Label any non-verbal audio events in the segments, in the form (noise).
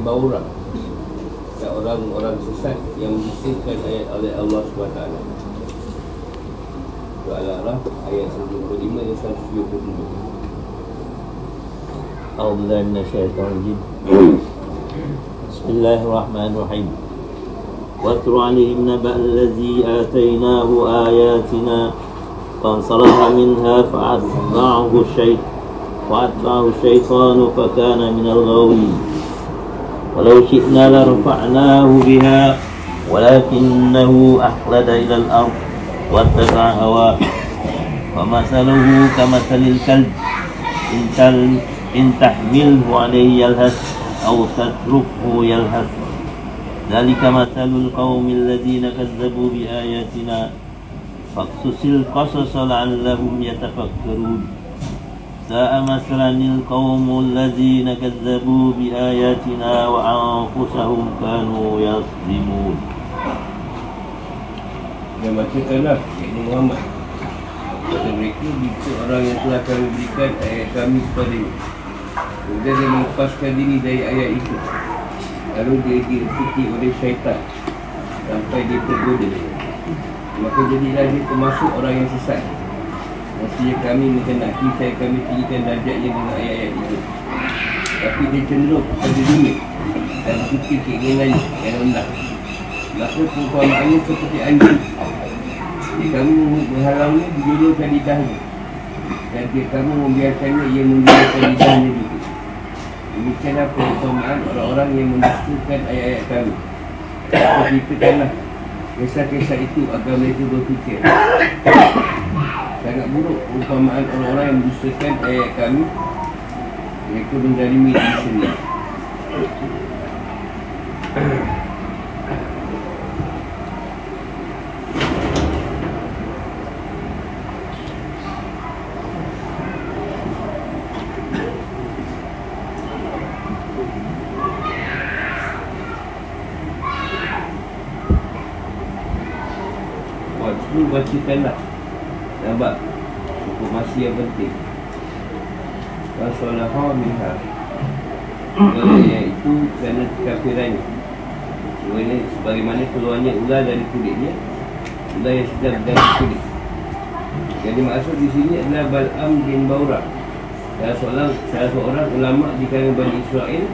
Baura dan orang-orang sesat yang mendisipkan ayat oleh Allah SWT Surah Al-Araf ayat 125 dan 172 أعوذ بالله من الشيطان الرجيم بسم الله الرحمن الرحيم واتل عليهم نبأ الذي آتيناه آياتنا فانصلح منها فأتبعه الشيطان فأتبعه الشيطان فكان من الغاوين ولو شئنا لرفعناه بها ولكنه أخلد إلى الأرض واتبع هواه. ومثله كمثل الكلب إن إن تحمله عليه يلهث أو تتركه يلهث. ذلك مثل القوم الذين كذبوا بآياتنا. فاقصص القصص لعلهم يتفكرون. ساء مثلا القوم الذين كذبوا بآياتنا وأنفسهم كانوا يظلمون Dan bacakanlah Iaitu Muhammad Kata mereka Jika orang yang telah kami berikan Ayat kami kepada ini Kemudian dia melepaskan diri dari ayat itu Lalu dia diikuti oleh syaitan Sampai dia tergoda Maka jadilah dia termasuk orang yang sesat Maksudnya kami mengenaki Saya kami tinggikan darjatnya dengan ayat-ayat itu Tapi dia cenderung pada dunia Dan ikuti keinginannya yang rendah. Maka perumpamaannya seperti anjing. Jika kamu menghalangnya, dijulurkan lidahnya Dan jika kamu membiarkannya, ia menjulurkan lidahnya juga Demikianlah perumpamaan orang-orang yang mendustakan ayat-ayat kami. Ceritakanlah kisah-kisah itu agar mereka berfikir Sangat buruk perumpamaan orang-orang yang mendustakan ayat kami Mereka menzalimi diri sendiri. Waktu bacakanlah Nampak Informasi yang penting. Rasulaha minha Yang itu kerana kekafirannya Kerana sebagaimana keluarnya ular dari kulitnya Ular yang sedang dari kulit. Jadi maksud di sini adalah Bal'am bin Baura Salah seorang, salah seorang ulama di kalangan Bani Israel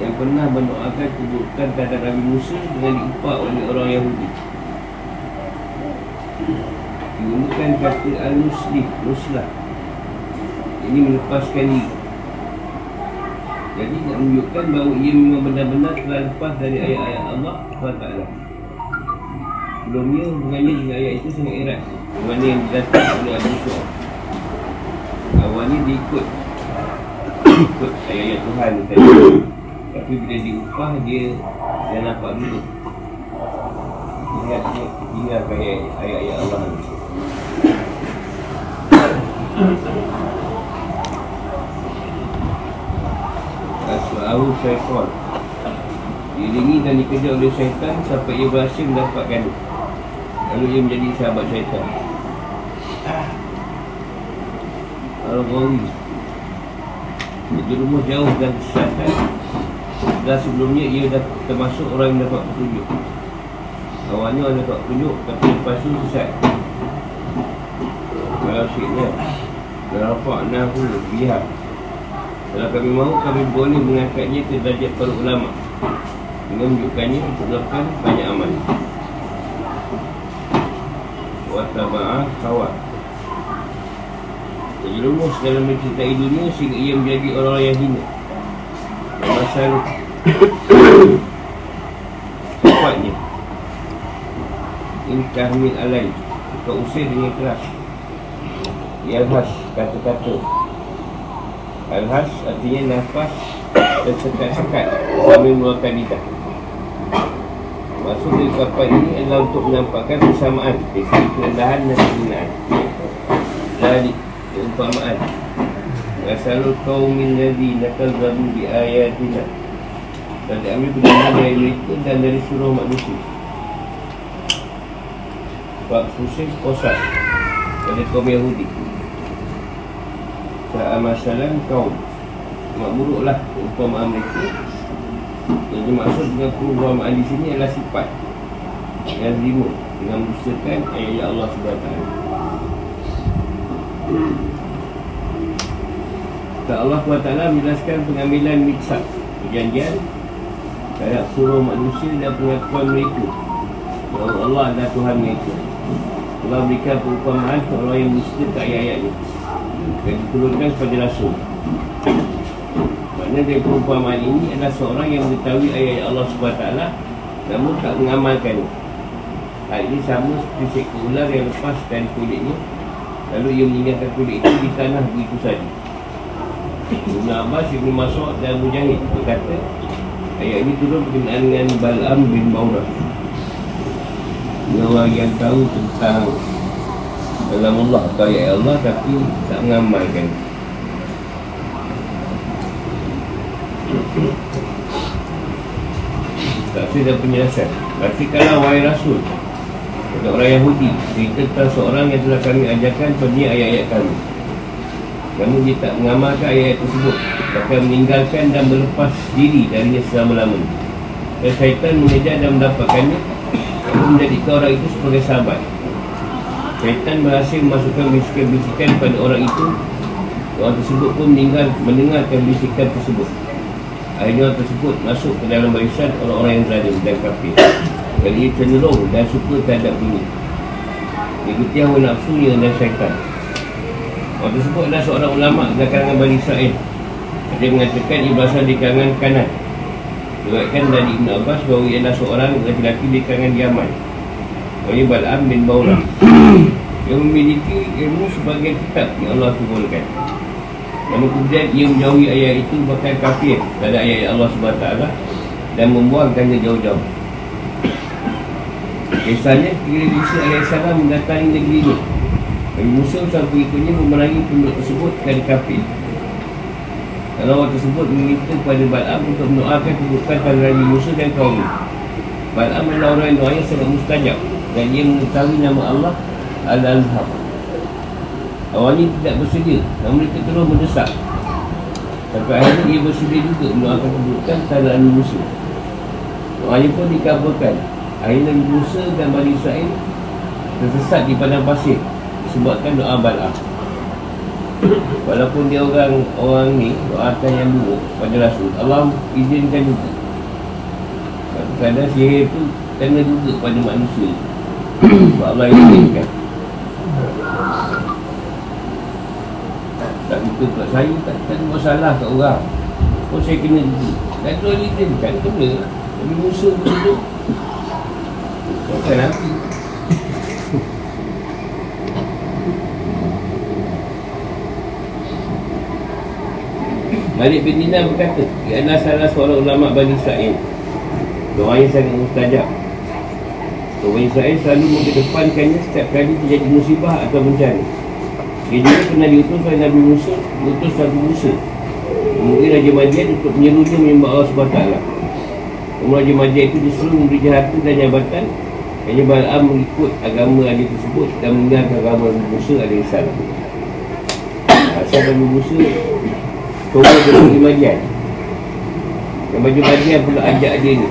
Yang pernah mendoakan keburukan terhadap Nabi Musa Dengan diupah oleh orang Yahudi Digunakan kata al-muslim, nuslah Ini melepaskan diri Jadi nak menunjukkan bahawa ia memang benar-benar telah lepas dari ayat-ayat Allah SWT Sebelumnya hubungannya dengan ayat itu sangat erat. Mana yang didatang oleh Abu Su'ab Awalnya dia ikut. Ikut ayat-ayat Tuhan tadi. Tapi bila diupah dia Dia nampak dulu. Ingat, ingat ayat-ayat Allah ni Asma'ahu syaitan. Diiringi dan dikejar oleh syaitan Sampai ia berhasil mendapatkan Lalu ia menjadi sahabat syaitan. Al-Ghawi Berjerumus jauh dan kesesatan Dan sebelumnya ia dah termasuk orang yang dapat petunjuk. Awalnya orang dapat petunjuk Tapi lepas tu sesat. Kalau Rafa'nahu biha Kalau kami mahu kami boleh mengangkatnya ke derajat para ulama. Dengan menunjukkannya disebabkan banyak amal. Wataba'ah kawat. Terjerumus dalam mencintai dunia sehingga ia menjadi orang yang hina. Pasal Sifatnya Intahmin alai. Kau usir dengan keras. Yalhas kata-kata Alhas artinya nafas dan sekat-sekat sambil mengeluarkan lidah. Maksud kapal ini adalah untuk menampakkan persamaan dari kerendahan dan penggunaan Dari keumpamaan Rasulul qawmin ladhi nakal zabu bi ayatina Dan diambil benar dari mereka dan dari seluruh manusia. Sebab susah kosas Pada kaum Yahudi masalah kaum makmuruk lah Umpamaan mereka. Yang dimaksud dengan perubahan di sini adalah sifat Yang lima Dengan mendustakan ayat Allah SWT Tak Allah SWT menjelaskan pengambilan mitzak Perjanjian Terhadap suruh manusia dan pengakuan mereka. Allah adalah Tuhan mereka. Allah berikan perumpamaan kepada orang yang mesti tak ayat-ayatnya Dan diturunkan kepada Rasul. Maknanya dari perumpamaan ini adalah seorang yang mengetahui ayat-ayat Allah SWT Namun tak mengamalkan. Hal ini sama seperti seekor ular yang lepas dari kulitnya Lalu ia meninggalkan kulit itu di tanah begitu saja. Ibn Abbas, Ibn Mas'ud dan Mujahid berkata Ayat ini turun berkenaan dengan Bal'am bin Maurah. Orang yang tahu tentang dalam Allah atau ayat Allah tapi mengamalkan. Tak ada penjelasan. Berarti kalau wahai Rasul Kata orang Yahudi Cerita tentang seorang yang telah kami ajarkan Pada ayat-ayat kami. Namun dia tak mengamalkan ayat-ayat tersebut. Bahkan meninggalkan dan melepas diri darinya selama-lamanya. Dan syaitan mengejar dan mendapatkannya. Lalu menjadikan orang itu sebagai sahabat Syaitan berhasil memasukkan bisikan-bisikan pada orang itu. Orang tersebut pun meninggal mendengarkan bisikan tersebut. Akhirnya orang tersebut masuk ke dalam barisan orang-orang yang zalim dan kafir Jadi ia cenderung dan suka terhadap ini Ikuti hawa nafsunya dan syaitan. Orang tersebut adalah seorang ulama dari kalangan Bani Israel. Dia mengatakan ia berasal di kalangan kanan. Diriwayatkan dari Ibn Abbas bahawa ia adalah seorang lelaki di kalangan Yaman. Ini Bal'am bin Bawlah Yang memiliki ilmu sebagai kitab yang Allah turunkan. Namun kemudian ia menjauhi ayat itu bahkan kafir pada ayat Allah SWT Dan membuangkannya jauh-jauh. Kisahnya kira Musa AS mendatangi negeri ini. Nabi Musa sang pengikutnya memerangi penduduk tersebut dan kafir. Kalau orang tersebut meminta kepada Bal'am untuk mendoakan keburukan pada Nabi Musa dan kaum Bal'am adalah orang yang doanya sangat mustajab Dan dia mengetahui nama Allah Al-Azhar. Awalnya tidak bersedia Namun mereka terus mendesak. Sampai akhirnya dia bersedia juga mendoakan keburukan Nabi Musa. Doanya pun dikabulkan Akhirnya Musa dan Bani Israel Tersesat di padang pasir Disebabkan doa Bal'am Walaupun dia orang orang ni doakan yang buruk pada Rasul Allah izinkan juga. Kadang-kadang sihir tu kena juga pada manusia. (coughs) Sebab Allah izinkan kita pula saya tak, tak ada masalah kat orang. Pun saya kena juga Dan tu Allah izinkan kena. Tapi musuh tu tu Bukan nanti Malik bin Dinar berkata Ia adalah salah seorang ulama Bani Israel. Doa yang sangat mustajab. Doa Israel selalu mengedepankannya Setiap kali terjadi musibah atau bencana Dia juga pernah diutus oleh Nabi Musa Diutus Nabi Musa. Mungkin Raja Madian untuk menyerunya menyembah Allah SWT Namun Raja Madian itu disuruh memberi harta dan jabatan. Hanya Bal'am mengikut agama adik tersebut Dan meninggalkan agama Nabi Musa AS Asal Nabi Musa Tunggu dia pergi Madian Yang baju Madian pula ajak dia ni.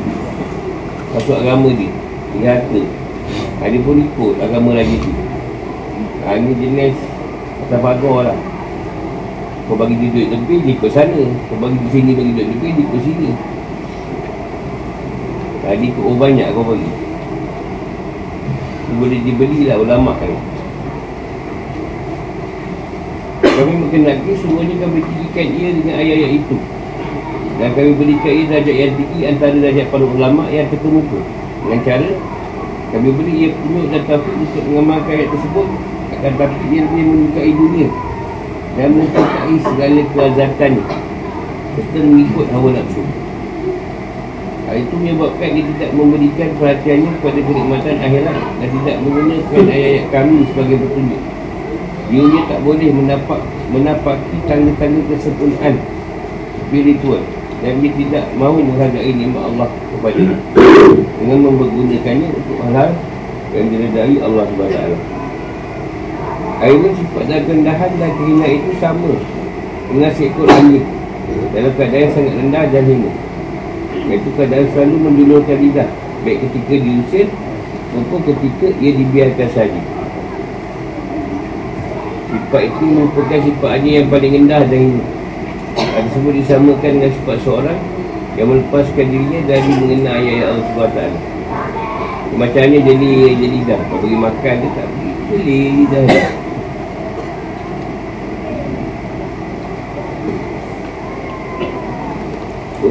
Masuk agama dia. Dia harta ha, Dia pun ikut agama lagi tu. Ha, Ini jenis Atas pagar lah. Kau bagi dia duit lebih Dia ikut sana. Kau bagi di sini bagi duit lebih Dia ikut sini. Dia ikut orang banyak kau bagi. Dia boleh dibeli lah ulama kan. Kami mengenali semuanya kami tinggikan ia dengan ayat-ayat itu. Dan kami berikan ia darjat yang tinggi antara darjat para ulama' yang terkemuka Dengan cara kami beri ia penuh dan taufik untuk mengamalkan ayat tersebut Akan tapi ia lebih menyukai dunia. Dan menyukai segala kelazatannya Serta mengikut hawa nafsu. Hal itu menyebabkan dia tidak memberikan perhatiannya kepada kenikmatan akhirat Dan tidak menggunakan ayat-ayat kami sebagai petunjuk. Dia tak boleh mendapat menapaki tanda-tanda kesempurnaan. Spiritual dan dia tidak mahu menghargai nikmat Allah kepada dia. Dengan mempergunakannya untuk hal yang diredai Allah SWT Akhirnya sifat dan kendahan dan kehinaan itu sama dengan seekor angin Dalam keadaan yang sangat rendah dan hina Iaitu keadaan selalu menjulurkan lidah. Baik ketika diusir Maupun ketika ia dibiarkan saja. Sifat itu merupakan sifat hanya yang paling rendah dan hina Hal tersebut disamakan dengan sifat seorang Yang melepaskan dirinya dari mengenal ayat-ayat Allah SWT Macam mana jadi jadi lidah. Kau bagi makan dia tak boleh lidah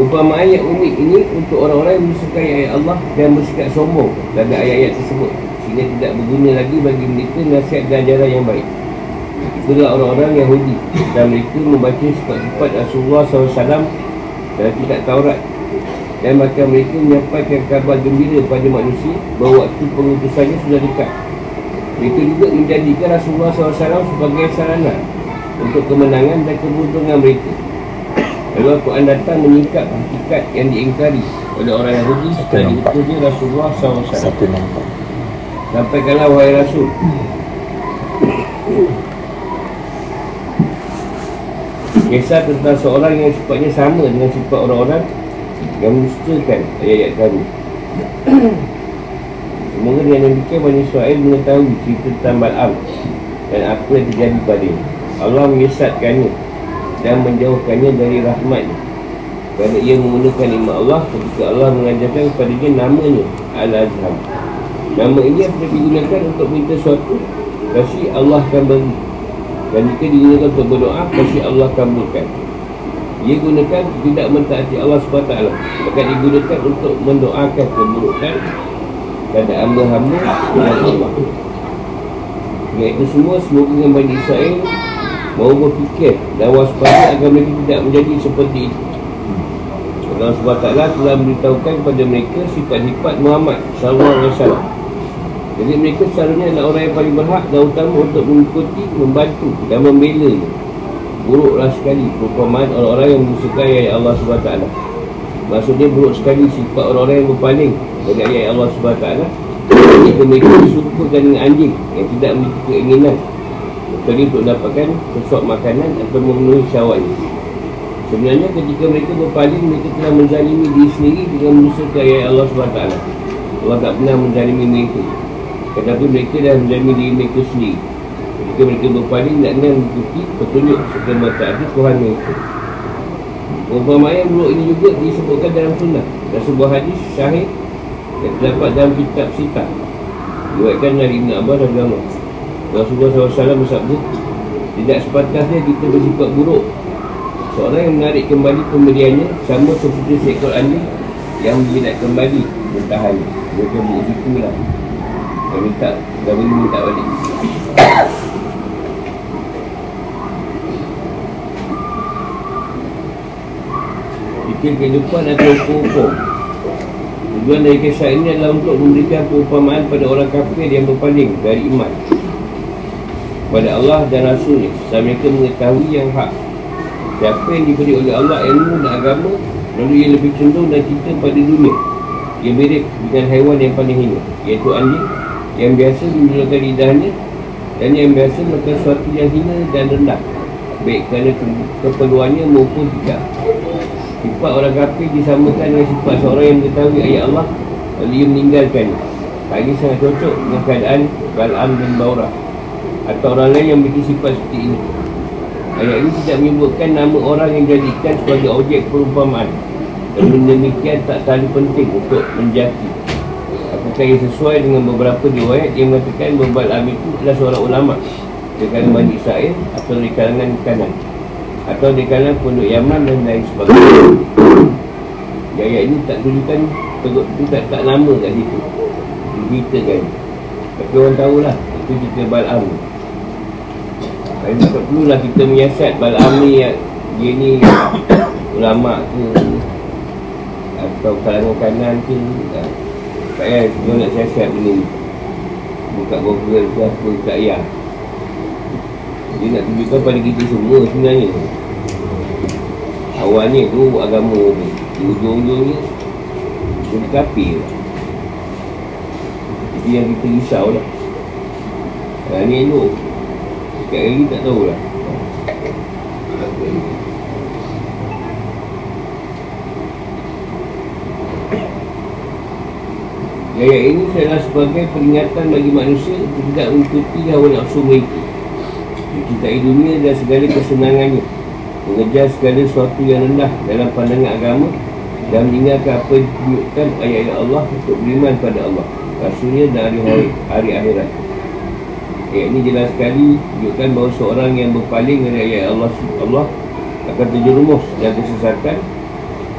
Perumpamaan ayat unik ini untuk orang-orang yang bersukai ayat Allah dan bersikap sombong terhadap ayat-ayat tersebut sehingga tidak berguna lagi bagi mereka nasihat dan ajaran yang baik. Itulah orang-orang Yahudi dan mereka membaca sifat-sifat Rasulullah SAW dalam kitab Taurat dan maka mereka menyampaikan kabar gembira kepada manusia bahawa waktu pengutusannya sudah dekat. Mereka juga menjadikan Rasulullah SAW sebagai sarana untuk kemenangan dan keberuntungan mereka. Lalu Al-Quran datang menyingkap hakikat yang diingkari oleh orang Yahudi setelah diutusnya Rasulullah SAW. Satu nampak. Sampaikanlah wahai Rasul. Kisah tentang seorang yang sifatnya sama dengan sifat orang-orang yang mendustakan ayat-ayat kami. Semoga dengan demikian Bani Israel mengetahui cerita tentang Bal'am dan apa yang terjadi padanya. Allah menyesatkannya dan menjauhkannya dari rahmatnya kerana ia menggunakan nikmat Allah ketika Allah mengajarkan kepadanya namanya Al-Azham. Nama ini apabila digunakan untuk minta sesuatu pasti Allah akan beri. Dan jika digunakan untuk berdoa pasti Allah kabulkan ia gunakan tidak mentaati Allah SWT Bahkan digunakan untuk mendoakan keburukan Pada hamba-hamba dan Allah. Iaitu semua semoga dengan Bani Israel Mau berfikir. Dan waspada agar mereka tidak menjadi seperti itu. Allah SWT telah memberitahukan kepada mereka sifat-sifat Muhammad SAW Jadi mereka selalunya adalah orang yang paling berhak dan utama untuk mengikuti, membantu dan membela buruklah sekali perumpamaan orang-orang yang bersukai ayat Allah SWT Maksudnya buruk sekali sifat orang-orang yang berpaling dari ayat Allah SWT Jika mereka disukukan dengan anjing yang tidak memiliki keinginan Kecuali untuk dapatkan sesuatu makanan atau memenuhi syawatnya Sebenarnya ketika mereka berpaling mereka telah menzalimi diri sendiri dengan menyusukai ayat Allah SWT Allah tak pernah menzalimi mereka Tetapi mereka dah menzalimi diri mereka sendiri Ketika mereka berpaling nak dengan mengikuti petunjuk serta mentaati Tuhan mereka. Umpama yang buruk ini juga disebutkan dalam sunnah dan sebuah hadis syahid yang terdapat dalam kitab Sita. Diwakilkan dari Ibn Abbas dan Gama. Rasulullah SAW bersabda, tidak sepatutnya kita bersifat buruk. Seorang yang menarik kembali pemberiannya sama seperti seekor anjing yang menjilat kembali bertahan. Dia kebuk situ lah. Dia minta, dah boleh minta balik. Fikir kehidupan atau hukum Tujuan dari kisah ini adalah untuk memberikan perumpamaan pada orang kafir yang berpaling dari iman Pada Allah dan Rasulnya. Sebab mereka mengetahui yang hak. Siapa yang diberi oleh Allah ilmu dan agama Lalu ia lebih cenderung dan cinta pada dunia. Ia mirip dengan haiwan yang paling hina Iaitu anjing yang biasa menggunakan lidahnya Dan yang biasa melakukan sesuatu yang hina dan rendah Baik kerana keperluannya maupun tidak. Sifat orang kafir disamakan dengan sifat seorang yang mengetahui ayat Allah Lalu ia meninggalkan Tak sangat cocok dengan keadaan Bal'am bin Baura Atau orang lain yang memiliki sifat seperti ini Ayat ini tidak menyebutkan nama orang yang dijadikan sebagai objek perumpamaan Dan demikian tak terlalu penting untuk menjati Apakah ia sesuai dengan beberapa riwayat yang mengatakan bahawa Bal'am itu adalah seorang ulama Dengan Bani Israel atau dari kalangan kanan atau di kalangan penduduk Yaman dan lain sebagainya. Ayat ini tak tunjukkan tegut tu tak, tak lama kat situ. Diberitakan. Tapi orang tahulah itu cerita Bal'am. Jadi tak perlulah kita menyiasat Bal'am ni dia (coughs) ni ulama ke atau kalangan kanan ke tak. Payah dia nak siasat benda ni. Buka Google ke apa tak payah. Dia nak tunjukkan pada kita semua sebenarnya. Awalnya tu agama tu Di ujung-ujungnya Jadi kafir. Jadi yang kita risau lah. Yang ni elok Dekat hari tak tahulah. Ayat ini adalah sebagai peringatan bagi manusia untuk tidak mengikuti hawa nafsu mereka. Mencintai dunia dan segala kesenangannya. Mengejar segala sesuatu yang rendah dalam pandangan agama Dan meninggalkan apa yang ayat-ayat Allah untuk beriman pada Allah. Rasulnya dan hari, hari akhirat. Ayat ini jelas sekali tunjukkan bahawa seorang yang berpaling dari ayat Allah Allah akan terjerumus dan kesesatan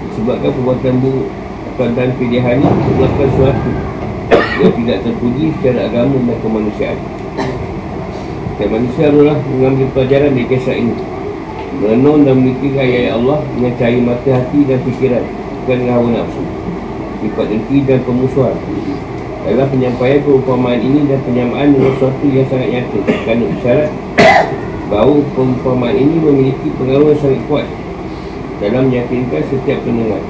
disebabkan perbuatan buruk pilihannya untuk melakukan sesuatu yang tidak terpuji secara agama dan kemanusiaan. Dan manusia adalah mengambil pelajaran dari kisah ini. Merenung dan memikirkan ayat Allah dengan cahaya mata hati dan fikiran bukan dengan hawa nafsu. Sifat dengki dan pemusuhan. Dalam penyampaian perumpamaan ini dan penyamaan dengan sesuatu yang sangat nyata. Kerana isyarat bahawa perumpamaan ini memiliki pengaruh yang sangat kuat dalam meyakinkan setiap pendengar.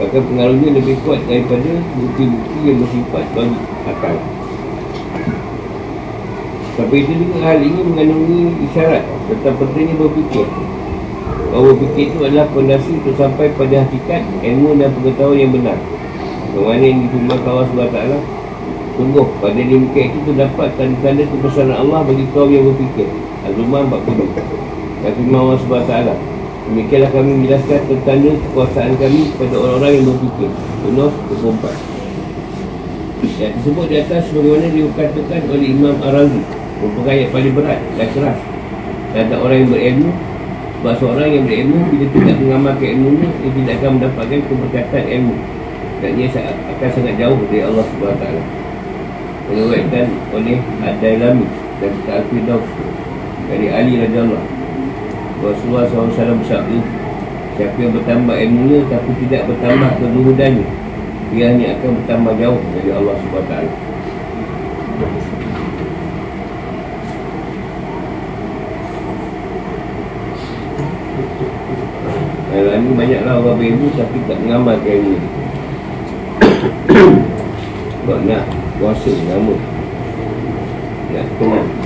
Bahkan pengaruhnya lebih kuat daripada bukti-bukti yang bersifat bagi akal. Tapi itu juga hal ini mengandungi isyarat tentang pentingnya berfikir. Bahawa berfikir itu adalah fondasi untuk sampai pada hakikat ilmu dan pengetahuan yang benar. Bagaimana yang difirman Allah SWT Sungguh pada demikian itu terdapat tanda-tanda kebesaran Allah bagi kaum yang berfikir. Al-Zumar 40. Dan firman Allah SWT Demikianlah kami menjelaskan tentang kekuasaan kami kepada orang-orang yang berfikir. Yunus 24. Yang tersebut di atas sebagaimana dikatakan oleh Imam Ar-Razi merupakan ayat paling berat dan keras terhadap orang yang berilmu sebab seorang yang berilmu bila tidak mengamalkan ilmunya dia tidak akan mendapatkan keberkatan ilmu dia akan sangat jauh dari Allah SWT Menyebutkan oleh Ad-Dailami dan Al-Firdaus dari Ali Raja Allah Rasulullah SAW bersabda Siapa yang bertambah ilmunya tapi tidak bertambah kezuhudannya Dia hanya akan bertambah jauh dari Allah SWT Yang lain banyaklah orang berilmu tapi tak mengamalkan ilmu Sebab nak kuasa nama Nak kenal Ada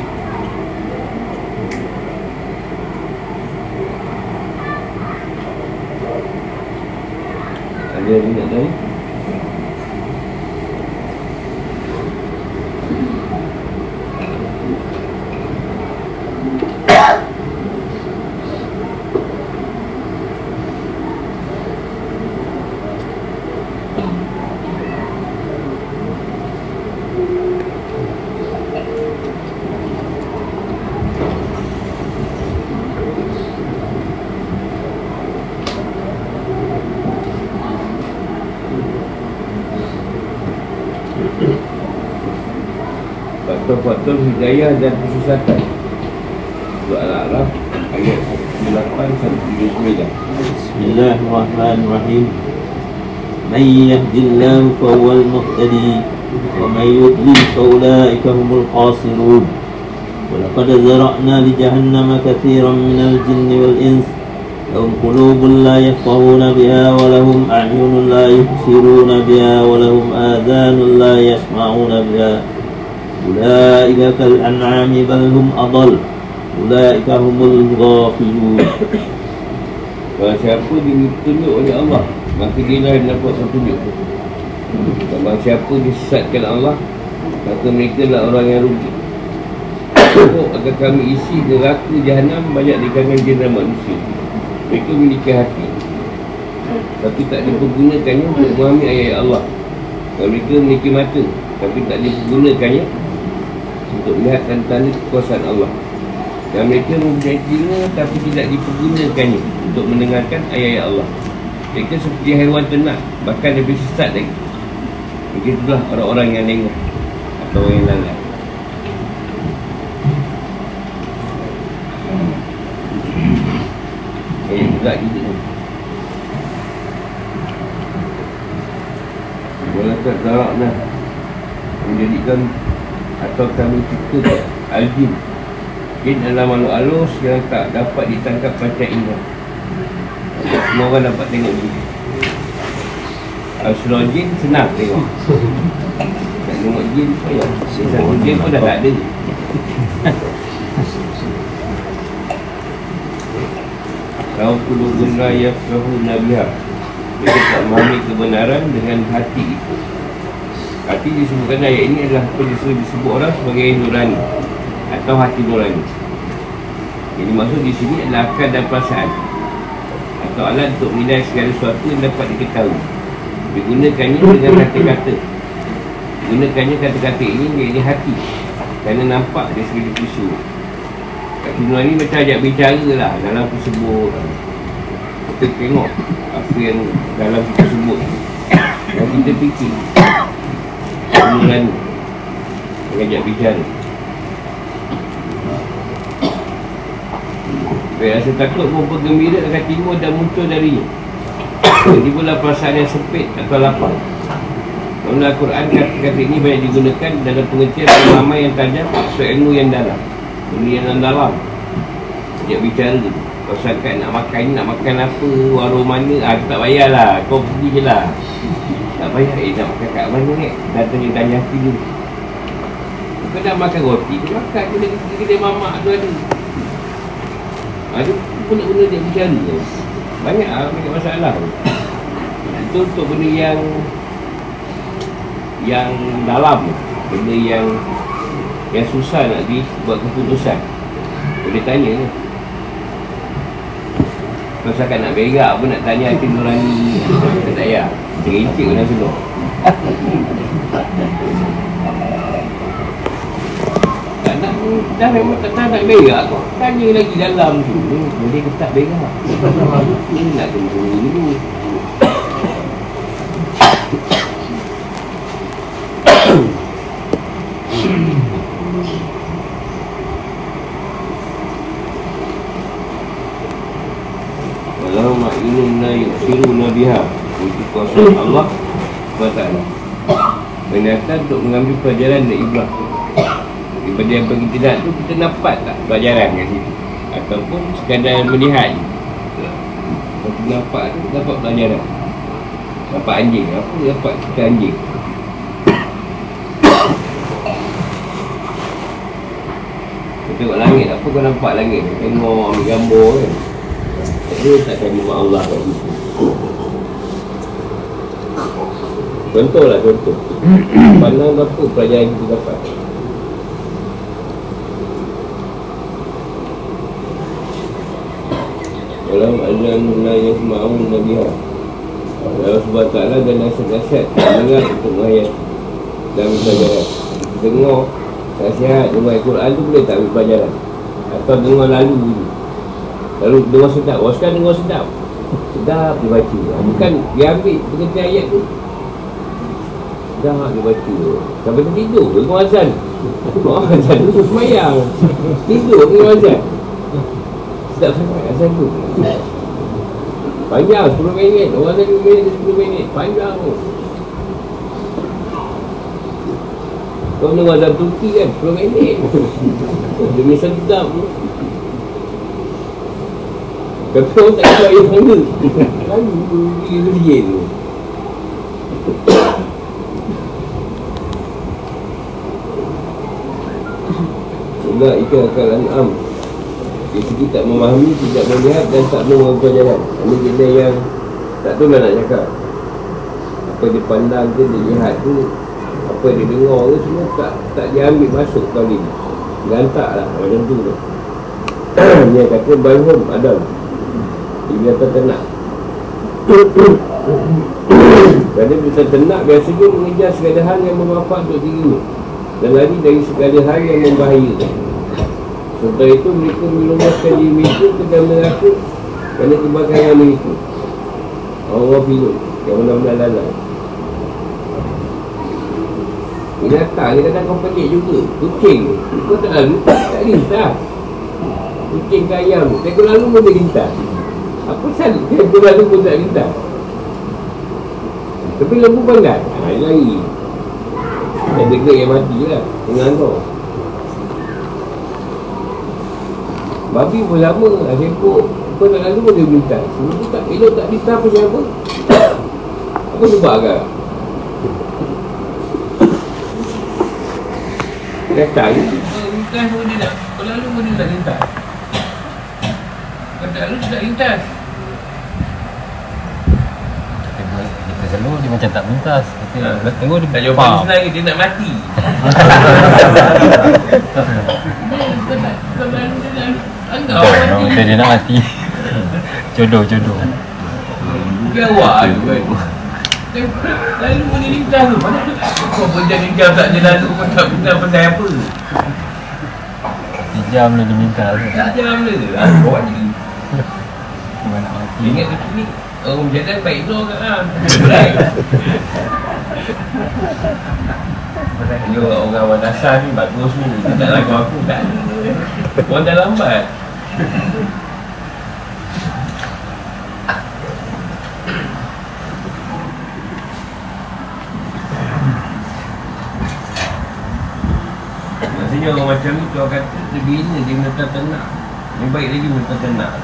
faktor-faktor hidayah dan kesesatan Surah Al-A'raf ayat 8 sampai 39 Bismillahirrahmanirrahim Man yahdillahu fawwal muhtadi Wa man yudlil fawlaika humul qasirun ولقد ذرأنا لجهنم كثيرا من الجن والإنس لهم قلوب لا يفقهون بها ولهم أعين لا يبصرون بها ولهم آذان لا يسمعون بها أولئك كالأنعام بل هم أضل أولئك هم الغافلون Kalau siapa ditunjuk oleh Allah Maka dia lah yang dapat petunjuk Kalau siapa disesatkan Allah Maka mereka lah orang yang rugi Oh, agar kami isi neraka jahanam banyak di kalangan jin manusia Mereka memiliki hati Tapi tak dipergunakannya untuk memahami ayat Allah Dan mereka memiliki mata Tapi tak dipergunakannya untuk melihat tanda-tanda kekuasaan Allah. Dan mereka mempunyai telinga Tapi tidak dipergunakannya Untuk mendengarkan ayat-ayat Allah. Mereka seperti haiwan ternak Bahkan lebih sesat lagi. Begitulah orang-orang yang lengah Atau yang lalai Eh, juga ni. Walakat zarakna Menjadikan Atau kami ciptakan Al-Jin Jin adalah makhluk halus Yang tak dapat ditangkap macam ingat Semua orang dapat tengok jin Al-Surah Jin senang tengok. Nak tengok jin payah Satu jin pun dah tak ada. Kau kulubun la yafrahu nabiha. Mereka tak memahami kebenaran dengan hati itu Hati disebutkan ayat ini adalah apa disebut, disebut orang sebagai nurani. Atau hati nurani. Jadi maksud di sini adalah akal dan perasaan. Atau alat untuk menilai segala sesuatu yang dapat diketahui. Digunakannya dengan kata-kata. Digunakannya kata-kata ini menjadi hati. Kerana nampak dari segi pisu Hati nurani macam ajak bicara lah dalam tersebut. Kita tengok apa yang dalam kita sebut Dan kita fikir Nurani Mengajak bicara Dia rasa takut pun bergembira akan timbul dan muncul darinya Timbullah perasaan yang sempit atau lapar Dalam Al-Quran kata-kata ini banyak digunakan dalam pengertian pemahaman yang tajam Maksud ilmu yang dalam. Ilmu yang dalam Dia bicara tu Kau nak makan ni, nak makan apa, warung mana ah, Tak payahlah, kau pergi je lah Tak payah, eh nak makan kat mana ni? Dah tanya tanya hati dulu Kau nak makan roti, kau makan Kena kedai mamak tu ada? Ada ah, pun nak guna dia bicara Banyak lah, banyak masalah (coughs) Itu untuk benda yang Yang dalam. Benda yang Yang susah nak dibuat keputusan. Boleh tanya ni Masakan nak berak pun nak tanya hati nurani. (coughs) Tak payah Cik-cik pun dah semua dah memang tak tahu nak berak kok tanya lagi dalam tu. Boleh ke tak berak? (laughs) Nak tunggu dulu Walau ma'inun la yuksiru nabiha Itu kuasa Allah SWT Menyatakan untuk mengambil pelajaran dari Ibrahim daripada yang bagi tidak tu kita dapat tak pelajaran kat situ ataupun sekadar melihat kalau kita nampak tu dapat pelajaran. Dapat anjing. Apa dapat kita anjing? Tengok langit apa kau nampak langit? Tengok ambil gambar kan? Dia tak akan Allah kat situ contoh lah contoh. (coughs) Pandang apa pelajaran kita dapat? Walau azan la yasma'un nabiha Allah SWT dan nasihat-nasihat Dengar untuk menghayat Dan pelajaran Dengar Nasihat Dengar Al-Quran tu boleh tak ambil pelajaran? Atau dengar lalu dulu? Lalu dengar sedap Orang sekarang dengar sedap. Sedap dia baca Bukan dia ambil pengerti ayat tu Sedap dia baca Sampai tu tidur Dengar azan. Dengar (laughs) azan tu semayang. Tidur dengar azan. Tak sangat asal tu. Panjang 10 minit. Orang tadi minit 10 minit. Panjang tu. Kau ni wazan Turki kan 10 minit. (laughs) Demi sedap tu. Orang tak kira air tangga (laughs) Lalu dia tu Juga ikan akal an'am. Kita tak memahami, tidak melihat dan tak mau pelajaran Ini benda yang tak tahu nak cakap. Apa dia pandang ke, dia lihat tu Apa dia dengar tu semua tak tak diambil masuk kali ni Gantak lah macam tu tu. (coughs) Dia kata balhum Adam. Dia kata tenang (coughs) Kerana kita tenang biasanya mengejar segala hal yang bermanfaat untuk dirinya. Dan lagi dari segala hal yang membahayakan Setelah itu mereka melumaskan diri mereka ke dalam neraka Kerana kebakaran mereka. Allah pilih Yang benar-benar lalai. Ini datang ni kadang kau pelik juga. Kucing. Kau tak lalu Tak lintas Kucing ke ayam. Tengok lalu pun dia lintas Apa salah Tengok lalu pun tak lintas Tapi lembu pandai Haa lari Dan dekat yang mati lah. Dengan kau Babi pun lama lah sempuk Kau nak lalu dia minta. Semua tu tak elok tak minta apa siapa (coughs) Apa? Sebab agak Datang Lintas pun dia nak Kau lalu pun dia tak lintas Kau tak lalu dia tak lintas telur dia macam tak mentas kata Ha. telur dia Tak jawapan pam. senang dia nak mati (laughs) Betul, mati betul, dia nak mati. Jodoh jodoh Bukan awak tu kan Dia Lalu boleh ringkas tu Mana tu Kau berjam ringkas tak dia lalu? Kau tak kenal pasal apa? Sejam lah dia minta tu Tak jam dia. Lah Bawa diri Cuma nak mati. Ingat tu ni Orang berjalan baik tu kan ah. Baik Ni orang-orang dasar ni bagus ni. Dia tak lagu aku. Tak Orang dah lambat Maksudnya orang macam ni Tuan kata dia bina dia menetap ternak. Yang baik lagi menetap ternak.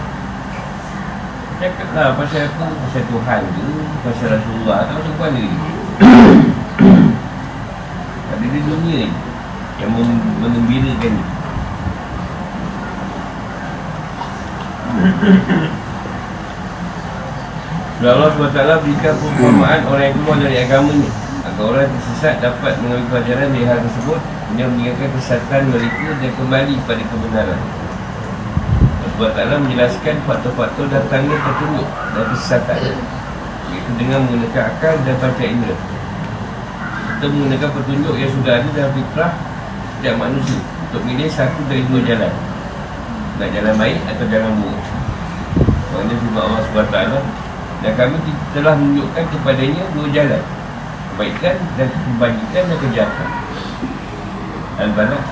Cakap lah pasal apa? Pasal Tuhan ke? Pasal Rasulullah Tak pasal mana ni (coughs) Ada di dunia ni Yang mengembirakan ni Allah SWT berikan perumpamaan orang yang keluar dari agama ni. Agar orang tersesat dapat mengambil pelajaran dari hal tersebut Yang meninggalkan kesesatan mereka dan kembali pada kebenaran. Allah SWT menjelaskan faktor-faktor datangnya petunjuk dan kesesatan Iaitu dengan menggunakan akal dan panca indera. Kita menggunakan petunjuk yang sudah ada dalam fitrah setiap manusia Untuk pilih satu dari dua jalan. Nak jalan baik atau jalan buruk Kerana firman Allah SWT Dan kami telah menunjukkan kepadanya dua jalan. Kebaikan dan kebajikan dan kejahatan. Al-Balad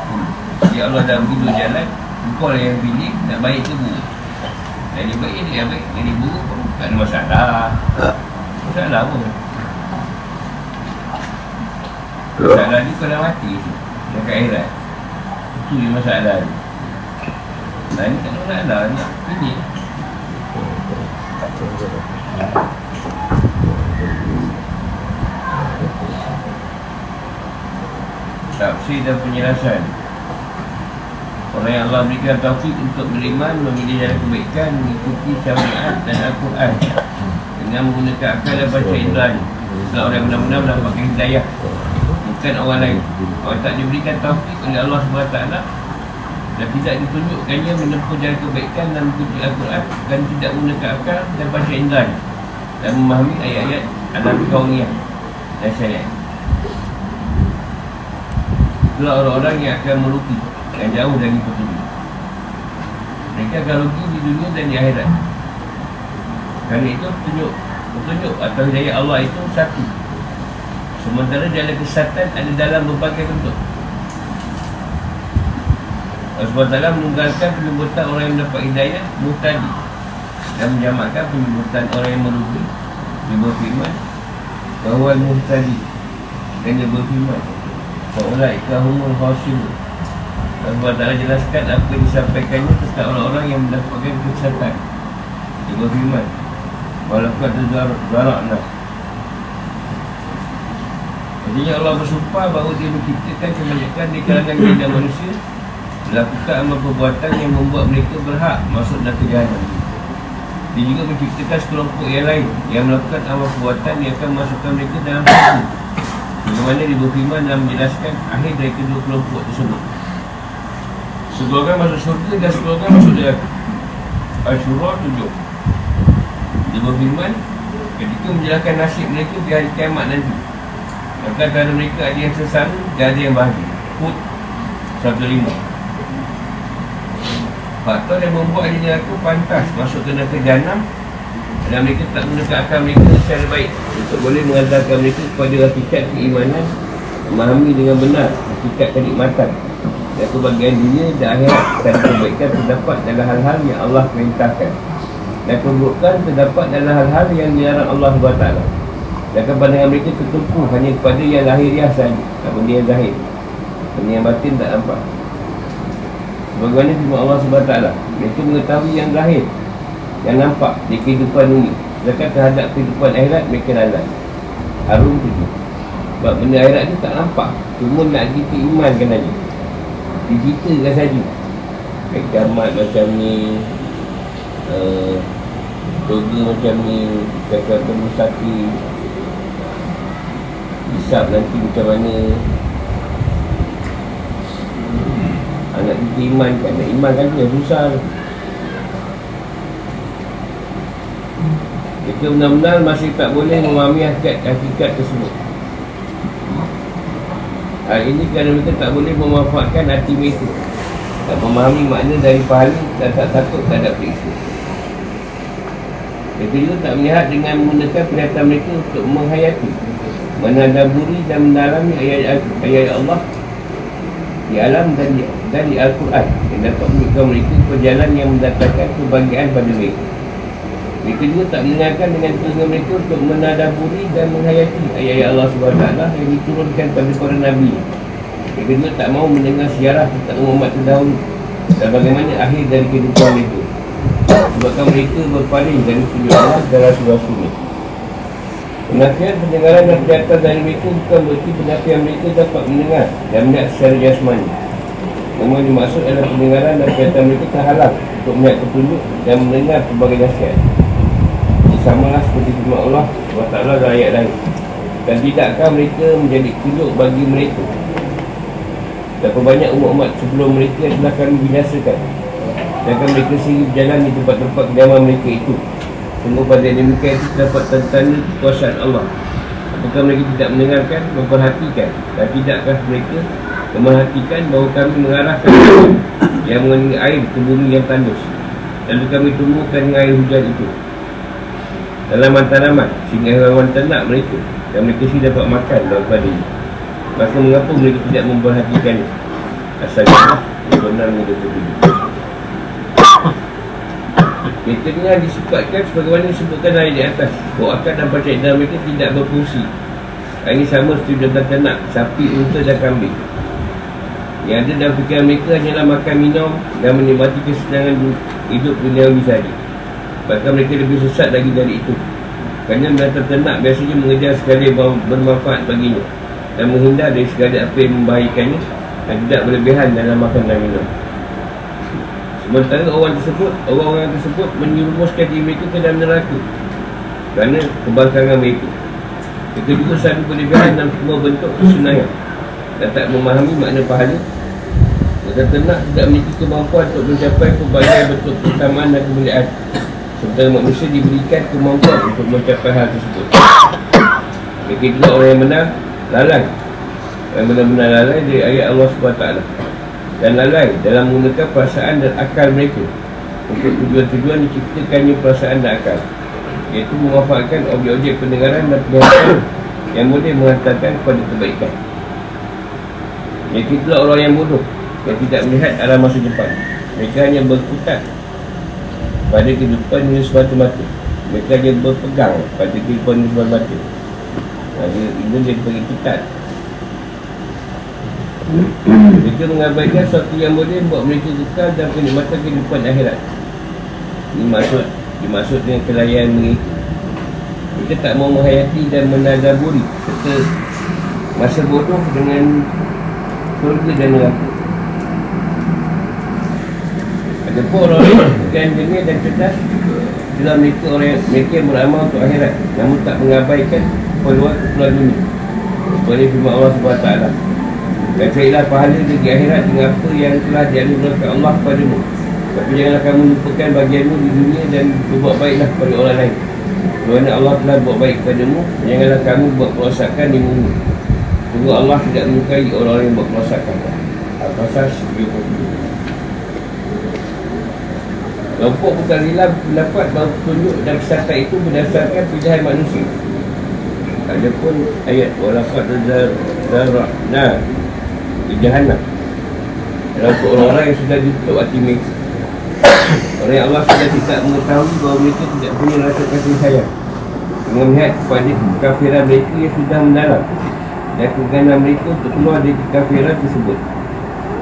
Jadi Allah dah beri dua jalan. Engkau lah yang pilih nak baik ke buruk. Dari baik dia yang baik. Dari buruk pun tak ada masalah. Masalah pun Masalah ni kau dah mati tu. Dekat akhirat. Itu je masalah ni. Nah ni tak ada masalah. Pilih Tafsir dan penjelasan. Orang yang Allah berikan taufik untuk beriman Memilih jalan kebaikan Mengikuti syariat dan Al-Quran. Dengan menggunakan akal dan baca indera Sebab orang yang benar-benar mendapatkan hidayah. Bukan orang lain. Orang tak diberikan taufik oleh Allah SWT Dan tidak ditunjukkannya menempuh jalan kebaikan Dan mengikuti Al-Quran. Dan tidak menggunakan akal dan baca indera Dan memahami ayat-ayat Al-Nabi Kauniyah dan syariat Itulah orang-orang yang akan merugi Yang jauh dari petunjuk Mereka akan rugi di dunia dan di akhirat. Kerana itu petunjuk Petunjuk atau hidayah Allah itu satu. Sementara jalan kesatan ada dalam berbagai bentuk. Allah SWT menunggalkan penyebutan orang yang mendapat hidayah Muhtadi Dan menjamakkan penyebutan orang yang merugi Dia berfirman Bahawa muhtadi Dan dia berfirman Fa'ulaika humul khasirun Allah Ta'ala jelaskan apa yang disampaikannya tentang orang-orang yang mendapatkan kesesatan Dia berfirman Walaupun ada zarakna Artinya Allah bersumpah bahawa dia menciptakan kebanyakan di kalangan dan manusia Melakukan amal perbuatan yang membuat mereka berhak masuk dalam kejahatan. Dia juga menciptakan sekelompok yang lain Yang melakukan amal perbuatan yang akan masukkan mereka dalam syurga Bagaimana dia berfirman dan menjelaskan akhir dari kedua kelompok tersebut. Segolongan masuk syurga dan segolongan masuk neraka. Al-Shura tunjuk. Dia berfirman Ketika menjelaskan nasib mereka di hari kiamat nanti. Maka antara mereka ada yang sengsara dan ada yang bahagia. Hud 105 Faktor yang membuat ahli neraka pantas masuk ke neraka jahanam dan mereka tak menggunakan akal mereka secara baik. Untuk boleh mengantarkan mereka kepada hakikat keimanan memahami dengan benar hakikat kenikmatan. Dan kebahagiaan dunia dan akhirat. Dan kebaikan terdapat dalam hal-hal yang Allah perintahkan. Dan keburukan terdapat dalam hal-hal yang dilarang Allah SWT. Dan pandangan mereka tertumpu hanya kepada yang lahiriah sahaja tak benda yang zahir. Benda yang batin tak nampak. Bagaimana firman Allah SWT Mereka mengetahui yang zahir Yang nampak di kehidupan dunia Sedangkan terhadap kehidupan akhirat Mereka lalai Harum tu Sebab benda akhirat tu tak nampak Cuma nak kita imankan aja Diceritakan saja. Kayak kiamat macam ni uh, Surga macam ni Kata-kata mustaqim. Hisap nanti macam mana? Anak kita iman kan Nak iman kan yang susah Kita benar-benar masih tak boleh memahami hakikat, hakikat tersebut. Hal ini kerana mereka tak boleh memanfaatkan hati mereka. Tak memahami makna dari pahala dan tak takut terhadap periksa. Mereka juga tak melihat dengan menggunakan penglihatan mereka untuk menghayati Menadaburi dan mendalami ayat-ayat Allah Di alam dan di, dan di Al-Quran. Yang dapat menunjukkan mereka perjalanan yang mendatangkan kebahagiaan pada mereka mereka juga tak mendengarkan dengan telinga mereka untuk menadaburi dan menghayati ayat-ayat Allah SWT yang diturunkan pada para Nabi. Mereka juga tak mahu mendengar siarah tentang umat terdahulu dan bagaimana akhir dari kehidupan mereka. Sebabkan mereka berpaling dari tunjuk Allah dan Rasul-Rasulnya. Penafian pendengaran dan penyataan dari mereka bukan berarti penafian mereka dapat mendengar dan melihat secara jasmani. Namun dimaksud adalah pendengaran dan penyataan mereka terhalang untuk melihat petunjuk dan mendengar berbagai nasihat samalah seperti firman Allah SWT dalam ayat lain. Dan tidakkah mereka menjadi tunjuk bagi mereka. Berapa banyak umat-umat sebelum mereka telah kami binasakan. Sedangkan mereka sendiri berjalan di tempat-tempat kediaman mereka itu. Sungguh pada demikian itu dapat tanda kekuasaan Allah. Apakah mereka tidak mendengarkan, memperhatikan? Dan tidakkah mereka memerhatikan bahawa kami mengarahkan (coughs) Yang mengenai air ke bumi yang tandus? Lalu kami tumbuhkan dengan air hujan itu tanaman-tanaman sehingga hewan ternak mereka dan mereka sih dapat makan daripada ini. Maka mengapa mereka tidak memperhatikan asalnya benar mereka berbeza kita ni disifatkan sebagaimana disebutkan dari di atas. Bahawa akal dan percaya mereka tidak berfungsi. Ini sama seperti dalam ternak sapi, unta dan kambing. Yang ada dalam fikiran mereka hanyalah makan minum dan menikmati kesenangan hidup dunia saja Bahkan mereka lebih sesat lagi dari itu. Kerana binatang ternak biasanya mengejar sekali bermanfaat baginya. Dan menghindar dari segala apa yang membahayakannya Dan tidak berlebihan dalam makan dan minum. Sementara orang tersebut Orang-orang tersebut menyerumuskan diri mereka ke dalam neraka Kerana kebangkangan mereka. Mereka juga selalu berlebihan dalam semua bentuk kesenangan. Dan tak memahami makna pahala. Dan ternak tidak memiliki kemampuan untuk mencapai pelbagai bentuk keutamaan dan kemuliaan Sementara manusia diberikan kemampuan untuk mencapai hal tersebut. Mereka juga orang yang menang lalai. Yang benar-benar lalai dari ayat Allah SWT Dan lalai dalam menggunakan perasaan dan akal mereka. Untuk tujuan-tujuan diciptakannya perasaan dan akal. Iaitu memanfaatkan objek-objek pendengaran dan pendengaran Yang boleh mengatakan kepada kebaikan. Mereka itulah orang yang bodoh Yang tidak melihat arah masa depan. Mereka hanya berkutat pada kehidupan ini semata-mata. Mereka hanya berpegang pada kehidupan ini semata-mata. Ada ini dia bagi kitab mereka mengabaikan sesuatu yang boleh buat mereka kekal dan kenikmatan kehidupan akhirat. Ini maksud dimaksud dengan kelayan mereka. Mereka tak mau menghayati dan menadaburi serta masa bodoh dengan surga dan neraka pun orang yang dunia dan cerdas Dalam mereka orang mereka yang beramal untuk akhirat. Namun tak mengabaikan peluang kepulan dunia. Seperti firman Allah SWT Dan carilah pahala di akhirat dengan apa yang telah dianugerahkan Allah kepadamu. Tapi janganlah kamu lupakan bagianmu di dunia dan berbuat baiklah kepada orang lain. Kerana Allah telah buat baik kepadamu Janganlah kamu buat kerosakan di bumi. Tunggu Allah tidak menyukai orang-orang yang buat kerosakan. Al-Qasas 72 Kelompok bukan pendapat bahawa petunjuk dan kesihatan itu berdasarkan pilihan manusia. Adapun ayat walaqad zara'na di jahannam. Dalam orang-orang yang sudah ditutup hati mereka. Orang yang Allah sudah tidak mengetahui bahawa mereka tidak punya rasa kasih sayang. Dengan melihat kepada kafiran mereka yang sudah mendalam. Dan keganan mereka untuk keluar dari kafiran tersebut.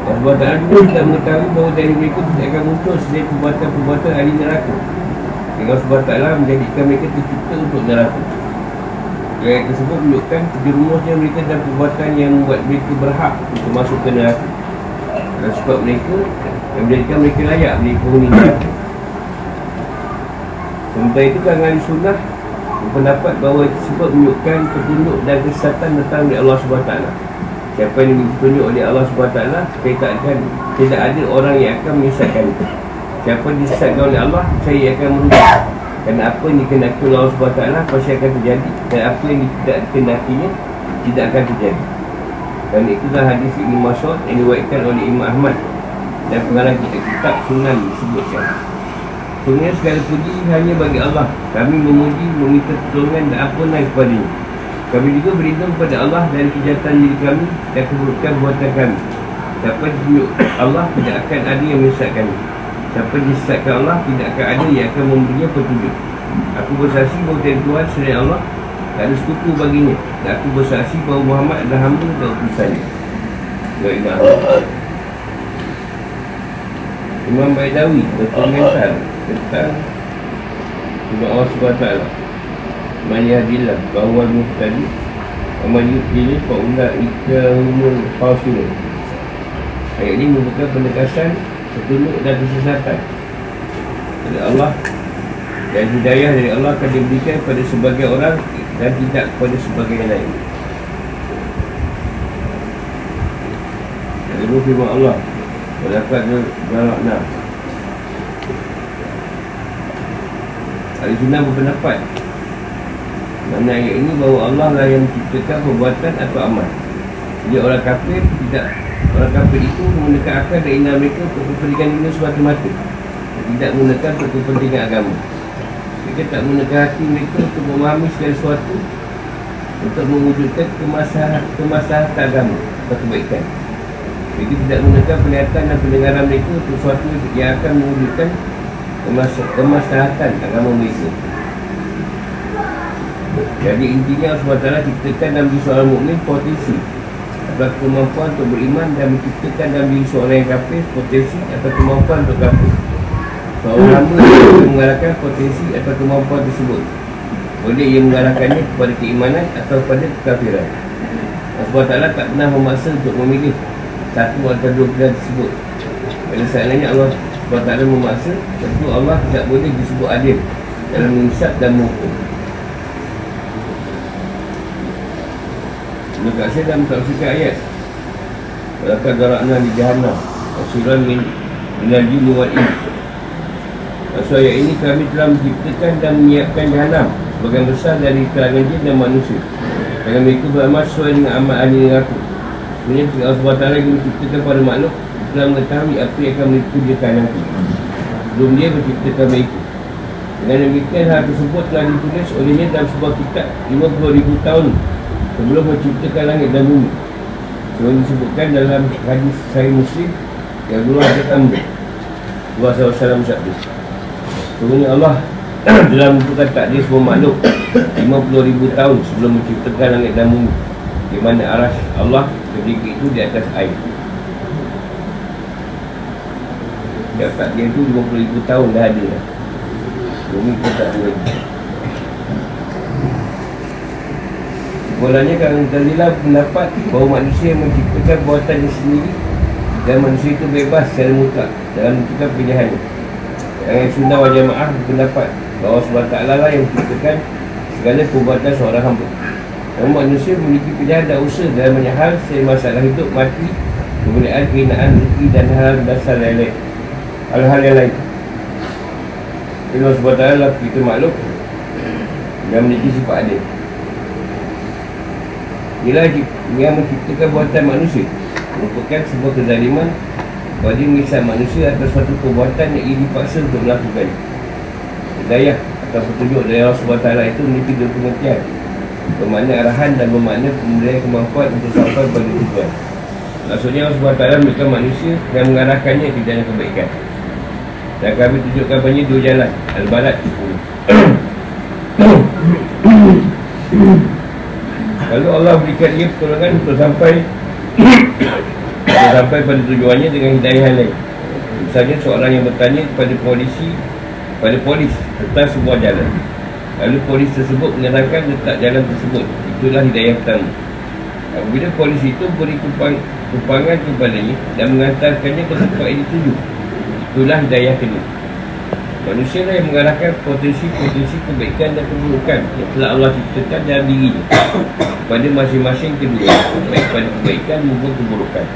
Allah Ta'ala juga tidak mengetahui bahawa dari mereka tidak akan muncul selain perbuatan-perbuatan ahli neraka. Dengan Allah Ta'ala menjadikan mereka tercipta untuk neraka. Ayat tersebut menunjukkan kejerumusnya mereka dan perbuatan yang membuat mereka berhak untuk masuk ke neraka. Dan sebab mereka yang menjadikan mereka layak penghuni neraka. Sementara itu kan ahli sunnah berpendapat bahawa tersebut menunjukkan petunjuk dan kesesatan datang dari Allah SWT Siapa yang ditunjuk oleh Allah SWT tak akan Tidak ada orang yang akan menyesatkan. Siapa disesatkan oleh Allah Saya akan merugi Kerana apa yang dikenaki oleh Allah SWT Pasti akan terjadi. Dan apa yang tidak dikenakinya Tidak akan terjadi. Dan itulah hadis Ibn Masud Yang diwakilkan oleh Imam Ahmad. Dan pengarang kita kitab Sunan disebutkan. Sebenarnya segala puji hanya bagi Allah. Kami memuji, meminta pertolongan dan ampunan kepadanya Kami juga berlindung kepada Allah dari kejahatan diri kami Dan keburukan buatan kami. Siapa ditunjuk Allah tidak akan ada yang menyesatkan. Siapa disesatkan Allah tidak akan ada yang akan memberinya petunjuk. Aku bersaksi bahawa Tuhan Tuhan selain Allah Tak ada sekutu baginya. Dan aku bersaksi bahawa Muhammad adalah hamba dan utusannya Ya Imam Baidawi berkomentar tentang Firman Allah SWT Man yahdillah bahawa muhtadi Wa man yudhili fa'ula ika umur khasirun. Ayat ini merupakan pendekasan Petunjuk dan kesesatan. Dari Allah Dan hidayah dari Allah akan diberikan kepada sebagai orang Dan tidak kepada sebagai yang lain. Lalu firman Allah Walakat Barakna Ahli Sunnah berpendapat Mana ayat ini bahawa Allah lah yang menciptakan perbuatan atau amal. Jadi orang kafir tidak Orang kafir itu menggunakan akal dan indah mereka Untuk kepentingan dunia semata-mata. Tidak menggunakan untuk kepentingan agama. Mereka tak menggunakan hati mereka Untuk memahami segala sesuatu Untuk mewujudkan kemaslahatan agama Atau kebaikan. Mereka tidak menggunakan penglihatan dan pendengaran mereka Untuk sesuatu yang akan mewujudkan kemas- agama mereka jadi intinya Allah SWT ciptakan dalam diri seorang mukmin potensi atau kemampuan untuk beriman dan menciptakan dalam diri seorang yang kafir potensi atau kemampuan untuk kafir. Seorang hamba yang mengarahkan potensi atau kemampuan tersebut. Boleh ia mengarahkannya kepada keimanan atau kepada kekafiran. Allah SWT tak pernah memaksa untuk memilih satu atau dua pilihan tersebut. Pada seandainya Allah SWT memaksa tentu Allah tidak boleh disebut adil dalam mengisap dan menghukum Dekat saya dalam tafsirkan ayat. Walakad darakna di jahannam. Rasulan min Minal jini wal in Maksud ayat ini kami telah menciptakan dan menyiapkan jahannam. Sebagian besar dari kalangan jin dan manusia. Dengan mereka beramal sesuai dengan amal ahli neraka. Sebenarnya Allah SWT yang menciptakan pada makhluk Telah mengetahui apa yang akan mereka dia nanti. Sebelum dia menciptakan mereka. Dengan demikian hal tersebut telah ditulis olehnya dalam sebuah kitab 50,000 tahun sebelum menciptakan langit dan bumi. Sebelum disebutkan dalam hadis Sahih Muslim yang dulu ada tambah Allah SAW bersabda sebenarnya Allah (clears throat) telah menentukan takdir semua makhluk 50,000 tahun sebelum menciptakan langit dan bumi di mana aras Allah ketika itu di atas air. Setiap takdir itu 50,000 tahun dah ada. Bumi pun tak ada lagi Sebenarnya kalau Mu'tazilah pendapat bahawa manusia menciptakan buatannya sendiri dan manusia itu bebas secara mutlak dalam menentukan pilihannya. Yang sunnah wal jamaah berpendapat bahawa SWT lah yang menciptakan segala perbuatan seorang hamba. Namun manusia memiliki pilihan dan usaha dalam banyak hal selain masalah hidup, mati, kemuliaan, kehinaan, rezeki dan hal dasar lain-lain. Hal-hal yang lain. Allah SWT adalah kita makhluk yang memiliki sifat adil. Inilah yang menciptakan buatan manusia. Merupakan sebuah kezaliman bagi mengisap manusia atas suatu perbuatan yang ia dipaksa untuk melakukan. Hidayah atau petunjuk dari Allah SWT itu memiliki dua pengertian bermakna arahan dan bermakna pemberian kemampuan untuk sampai pada tujuan. Maksudnya Allah SWT memberikan manusia dan mengarahkannya ke jalan kebaikan. Dan kami tunjukkan banyak dua jalan Al-Balad (coughs) Kalau Allah berikan dia pertolongan untuk sampai Untuk sampai pada tujuannya dengan hidayah lain. Misalnya seorang yang bertanya kepada polisi Pada polis tentang sebuah jalan. Lalu polis tersebut menerangkan letak jalan tersebut. Itulah hidayah pertama. Apabila polis itu beri kupang, kupangan kepadanya Dan mengantarkannya ke tempat yang dituju. Itulah hidayah kedua Manusia lah yang mengarahkan potensi-potensi kebaikan dan keburukan. Yang telah Allah ciptakan dalam dirinya. Pada masing-masing kedua. Baik pada kebaikan maupun keburukan.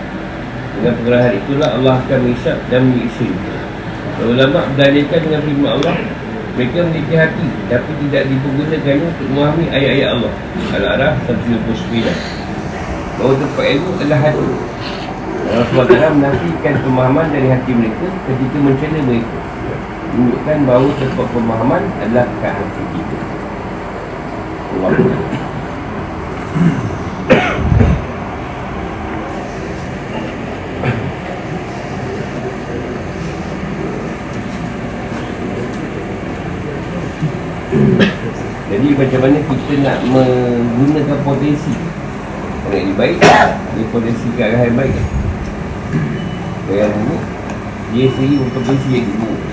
Dengan pengarahan itulah Allah akan mengisap dan menyiksa. Ulama berdalilkan dengan firman Allah mereka memiliki hati tapi tidak dipergunakannya untuk memahami ayat-ayat Allah. Al-Araf 129 bahawa tempat ilmu adalah hati. Allah SWT menafikan pemahaman dari hati mereka ketika mencela mereka menunjukkan bahawa tempat pemahaman adalah kat hati kita. Allah Jadi macam mana kita nak menggunakan potensi? Orang yang baik Dia potensi ke arah yang baik? Kalau yang buruk Dia sendiri berpotensi yang buruk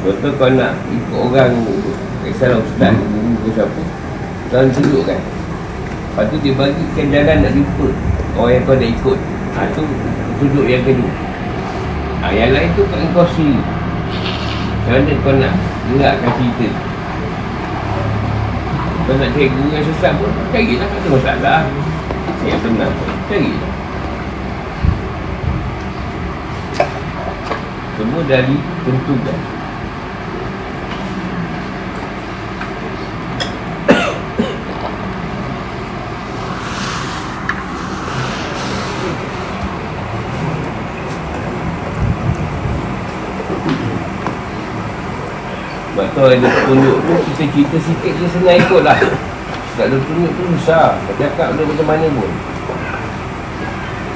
Contoh kau nak ikut orang Kisahlah ustaz Guru ke siapa? Kau tunjuk kan? Lepas tu dia bagikan jalan nak jumpa. Orang yang kau nak ikut. Ha, tu tunjuk yang kedua. Ha, Yang lain tu kat kau sendiri Macam mana kau nak gerakkan cerita? Kau nak cari guru yang sesat pun Cari lah tak ada masalah. Yang tenang Cari lah Semua dari tentukan Tu ada tunjuk tu Kita cerita sikit je senang ikut lah. Tak ada tunjuk tu susah. Kau cakap dia macam mana pun.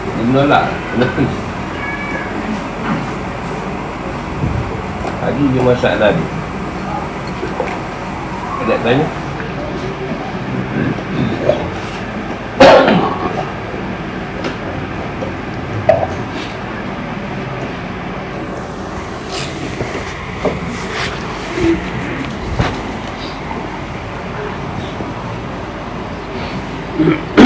Dia menolak. Menepis Hari dia masalah dia Ada tanya Mm-hmm. (laughs)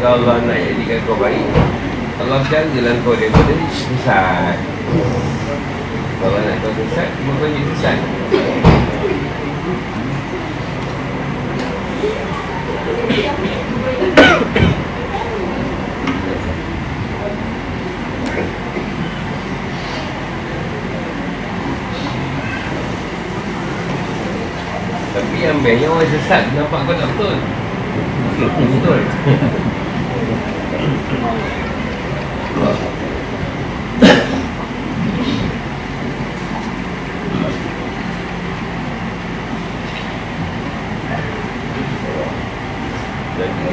Kalau Allah nak jadikan kau baik Allah kan jalan kau daripada sesat Kalau nak kau sesat Cuma kau jadi sesat Tapi yang best orang sesat nampak kau tak betul Betul Jadi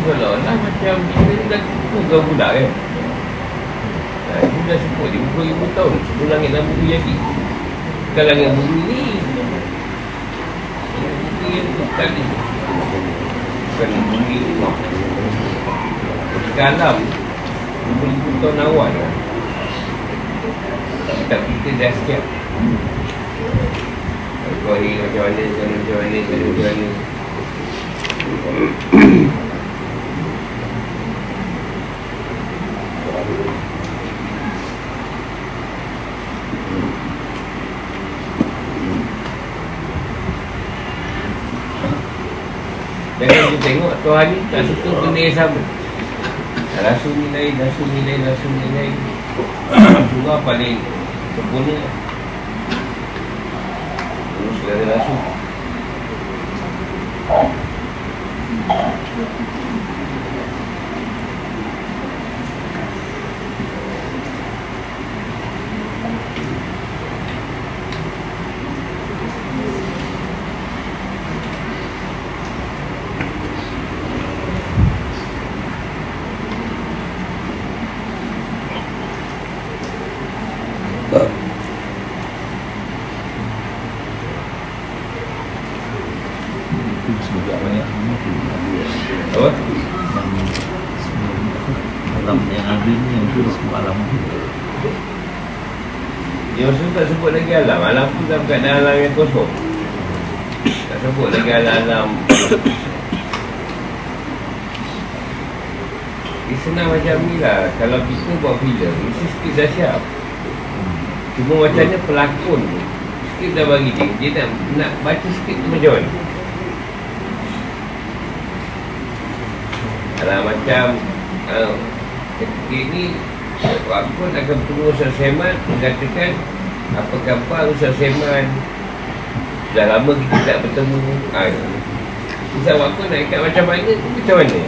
kalau lah macam kita ni dah bukan budak kan Nah, Dia dah sebut dia berapa ribu tahun sebelum langit dan bumi jadi Bukan langit bumi ni Bumi yang bukan ni Bukan bumi ni Ketika alam Berapa ribu tahun awal kan Kitab kita dah siap. Kau macam mana, macam mana, macam mana, macam mana, macam mana. Jangan tengok Tuhan ni tak suka benda yang sama Rasul ni lain, Rasul ni lain, Rasul ni lain Surah (coughs) paling sempurna. Terus segala Rasul Itu juga banyak Apa? Alam yang ada ni yang tu semua alam Dia Rasul tak sebut lagi alam Alam tu dalam keadaan alam yang kosong Tak sebut lagi alam-alam Dia senang macam ni lah Kalau kita buat filem Mesti skrip dah siap. Cuma macamnya pelakon. Tu Skrip dah bagi dia. Dia nak, nak baca skrip tu macam mana? Kalau macam uh, Ketika ini Wakun akan bertemu Ustaz Seman Mengatakan Apa khabar Ustaz Seman Dah lama kita tak bertemu. Ha, Ustaz Wakun nak ikat macam mana Macam mana?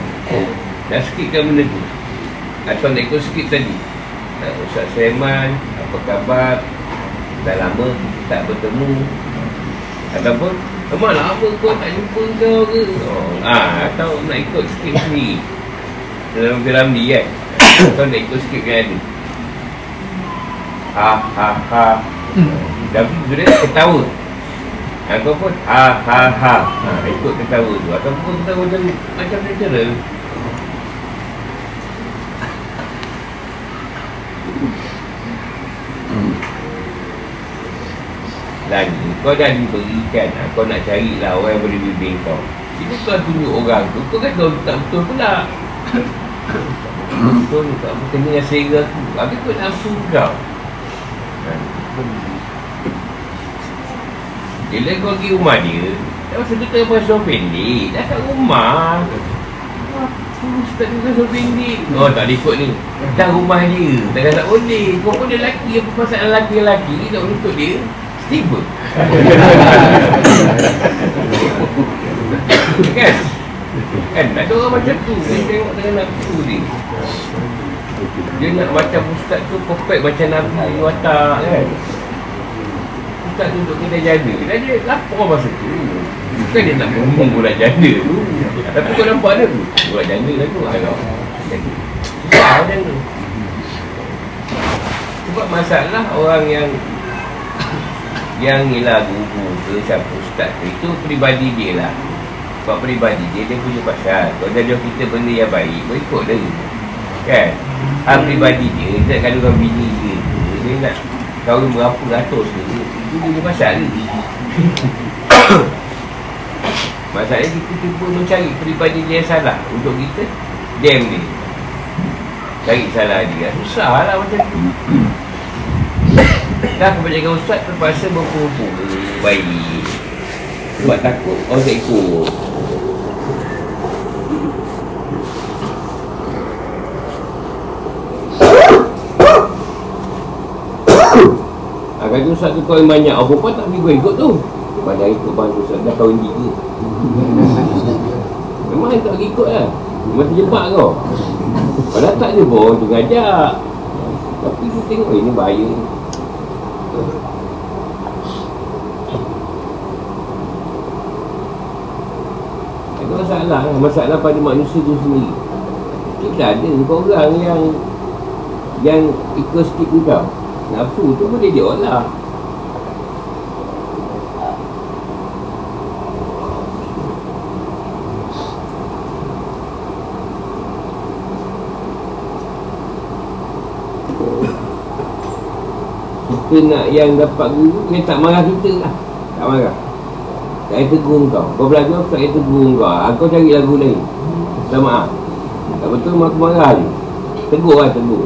Nak skipkan benda tu. Atau nak ikut skip tadi ha, Ustaz Seman Apa khabar? Dah lama tak bertemu. Ataupun Memang lama kau? Tak jumpa kau ke? Oh, ah, Atau nak ikut skip sendiri Dalam film ni kan Atau nak ikut skip kan ada. Ha ha ha. Tapi sudah ketawa. Ha, Kau pun ha ha ha. Ha Ikut ketawa tu. Ataupun ketawa macam Macam natural Lagi. Kau dah diberikan ha, Kau nak carilah orang yang boleh bimbing kau. Itu kau tunjuk orang tu Kau kan kau tak betul pula. (coughs) Betul tak? Betul dengan selera tu. Habis kau nafsu kau. Ha. Bila kau pergi rumah dia Dah masa kita pakai seluar pendek Dah kat rumah. Ustaz ni pakai seluar pendek Oh tak ikut ni. Dah rumah dia. Tak boleh Kau pun dia lelaki. Apa pasal lelaki-lelaki Tak boleh ikut dia Tiba. Kan? Kan? Ada orang macam tu. Dia tengok dengan nafsu dia Dia nak macam ustaz tu Perfect macam Nabi watak kan? Ustaz tu kedai janda. Dan dia lapar masa tu. Bukan dia nak ngomong bola janda tu. Tapi kau nampak dia tu. Bola janda lah tu. Alah Susah macam tu. Sebab masalah orang yang yang ni lah guru ke siapa ustaz tu Itu peribadi dia lah. Sebab peribadi dia, dia punya pasal. Kalau dia jawab kita benda yang baik, berikut dia. Kan? Hal peribadi dia, dia nak kandungkan bini dia Dia nak kahwin berapa ratus dia Itu dia punya pasal. (coughs) Dia Masalahnya kita cuba mencari peribadi dia yang salah. Untuk kita Damn dia. Cari salah dia. Susah lah macam tu (coughs) Dah kebanyakan ustaz terpaksa berpura-pura baik. Sebab takut orang tak ikut. Ah, kata ustaz tu kau yang banyak, apa pun tak pergi ikut tu. Padahal ikut bantu ustaz, dah kahwin tiga. Memang tak pergi ikut lah. Memang terjebak kau. Padahal tak ada pun, tu ngajak. Tapi tu tengok, eh, ini bahaya ni Ada masalah lah, masalah pada manusia tu sendiri. Kita ada orang yang Yang ikut sikit kau Nafsu tu boleh dia Kita nak yang dapat guru Yang tak marah kita lah. Tak marah. Tak payah tegur kau. Kau belajar tak payah tegur kau. Ah, Kau cari lagu lain. Tak maaf. Tak betul aku marah je. Tegur lah tegur.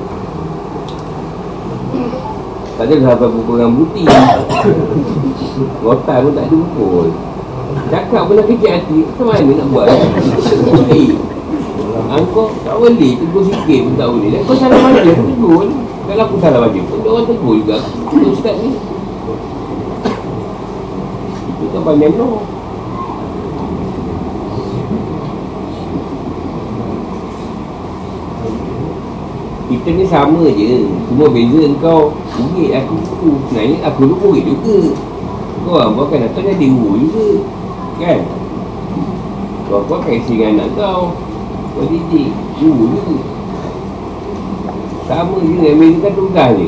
Tak ada sampai pukul dengan buti Rotan pun tak ada pukul. Cakap pun dah kecil hati. Macam mana nak buat? Eh Kau tak boleh. Tegur sikit pun tak boleh. Kau salah mana? Aku tegur ni kalau aku salah baca pun, orang tegur juga. Kita ustaz ni. Itu kan banyak no Kita ni sama je. Cuma beza kau Murid aku tu. Sebenarnya aku tu murid juga. Kau orang bukan datang jadi guru juga. Kan? Kau akan isi dengan anak kau. Kau didik Guru juga sama dengan beza kan tugas je.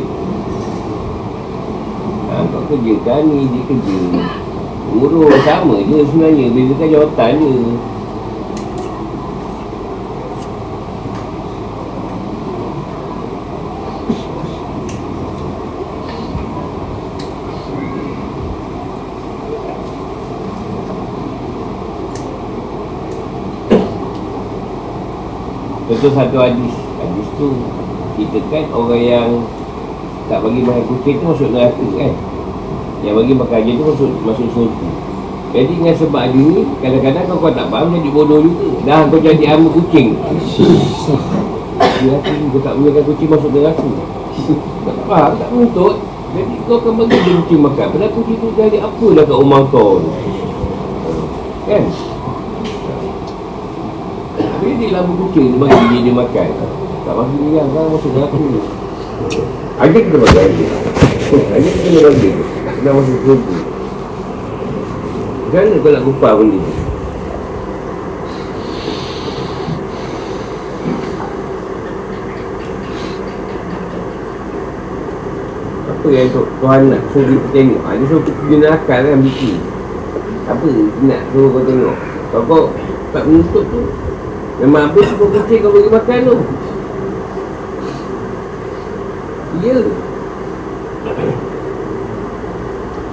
Ha, Kau kerja kan ni dia kerja. Urus sama je sebenarnya Bezakan jawatan je. Contoh satu hadis. Hadis tu kita kan orang yang tak bagi makan kucing tu masuk neraka kan? Yang bagi makan aja tu masuk masuk surga jadi dengan sebab ni kadang-kadang kau, kau tak faham jadi bodoh juga. Dah kau jadi ama kucing. Neraka ni kau tak boleh kucing masuk neraka tak faham tak menuntut. Jadi kau akan bagi dia kucing makan. Padahal kucing tu jadi apa dah kat rumah kau kan dia labu kucing dia bagi dia, dia makan. Tak masuk dia kan, kan? Masuk neraka ni. Ada kita bagi Ada kita kena bagi Kena masuk surga Macam mana kau nak kupar benda ni. Apa yang tu, Tuhan nak suruh kita tengok. Ha, Dia suruh kita pergi neraka kan fikir Apa nak suruh kau tengok? Kalau kau tak menutup tu Memang habis kau kucing kau bagi makan tu. Ya.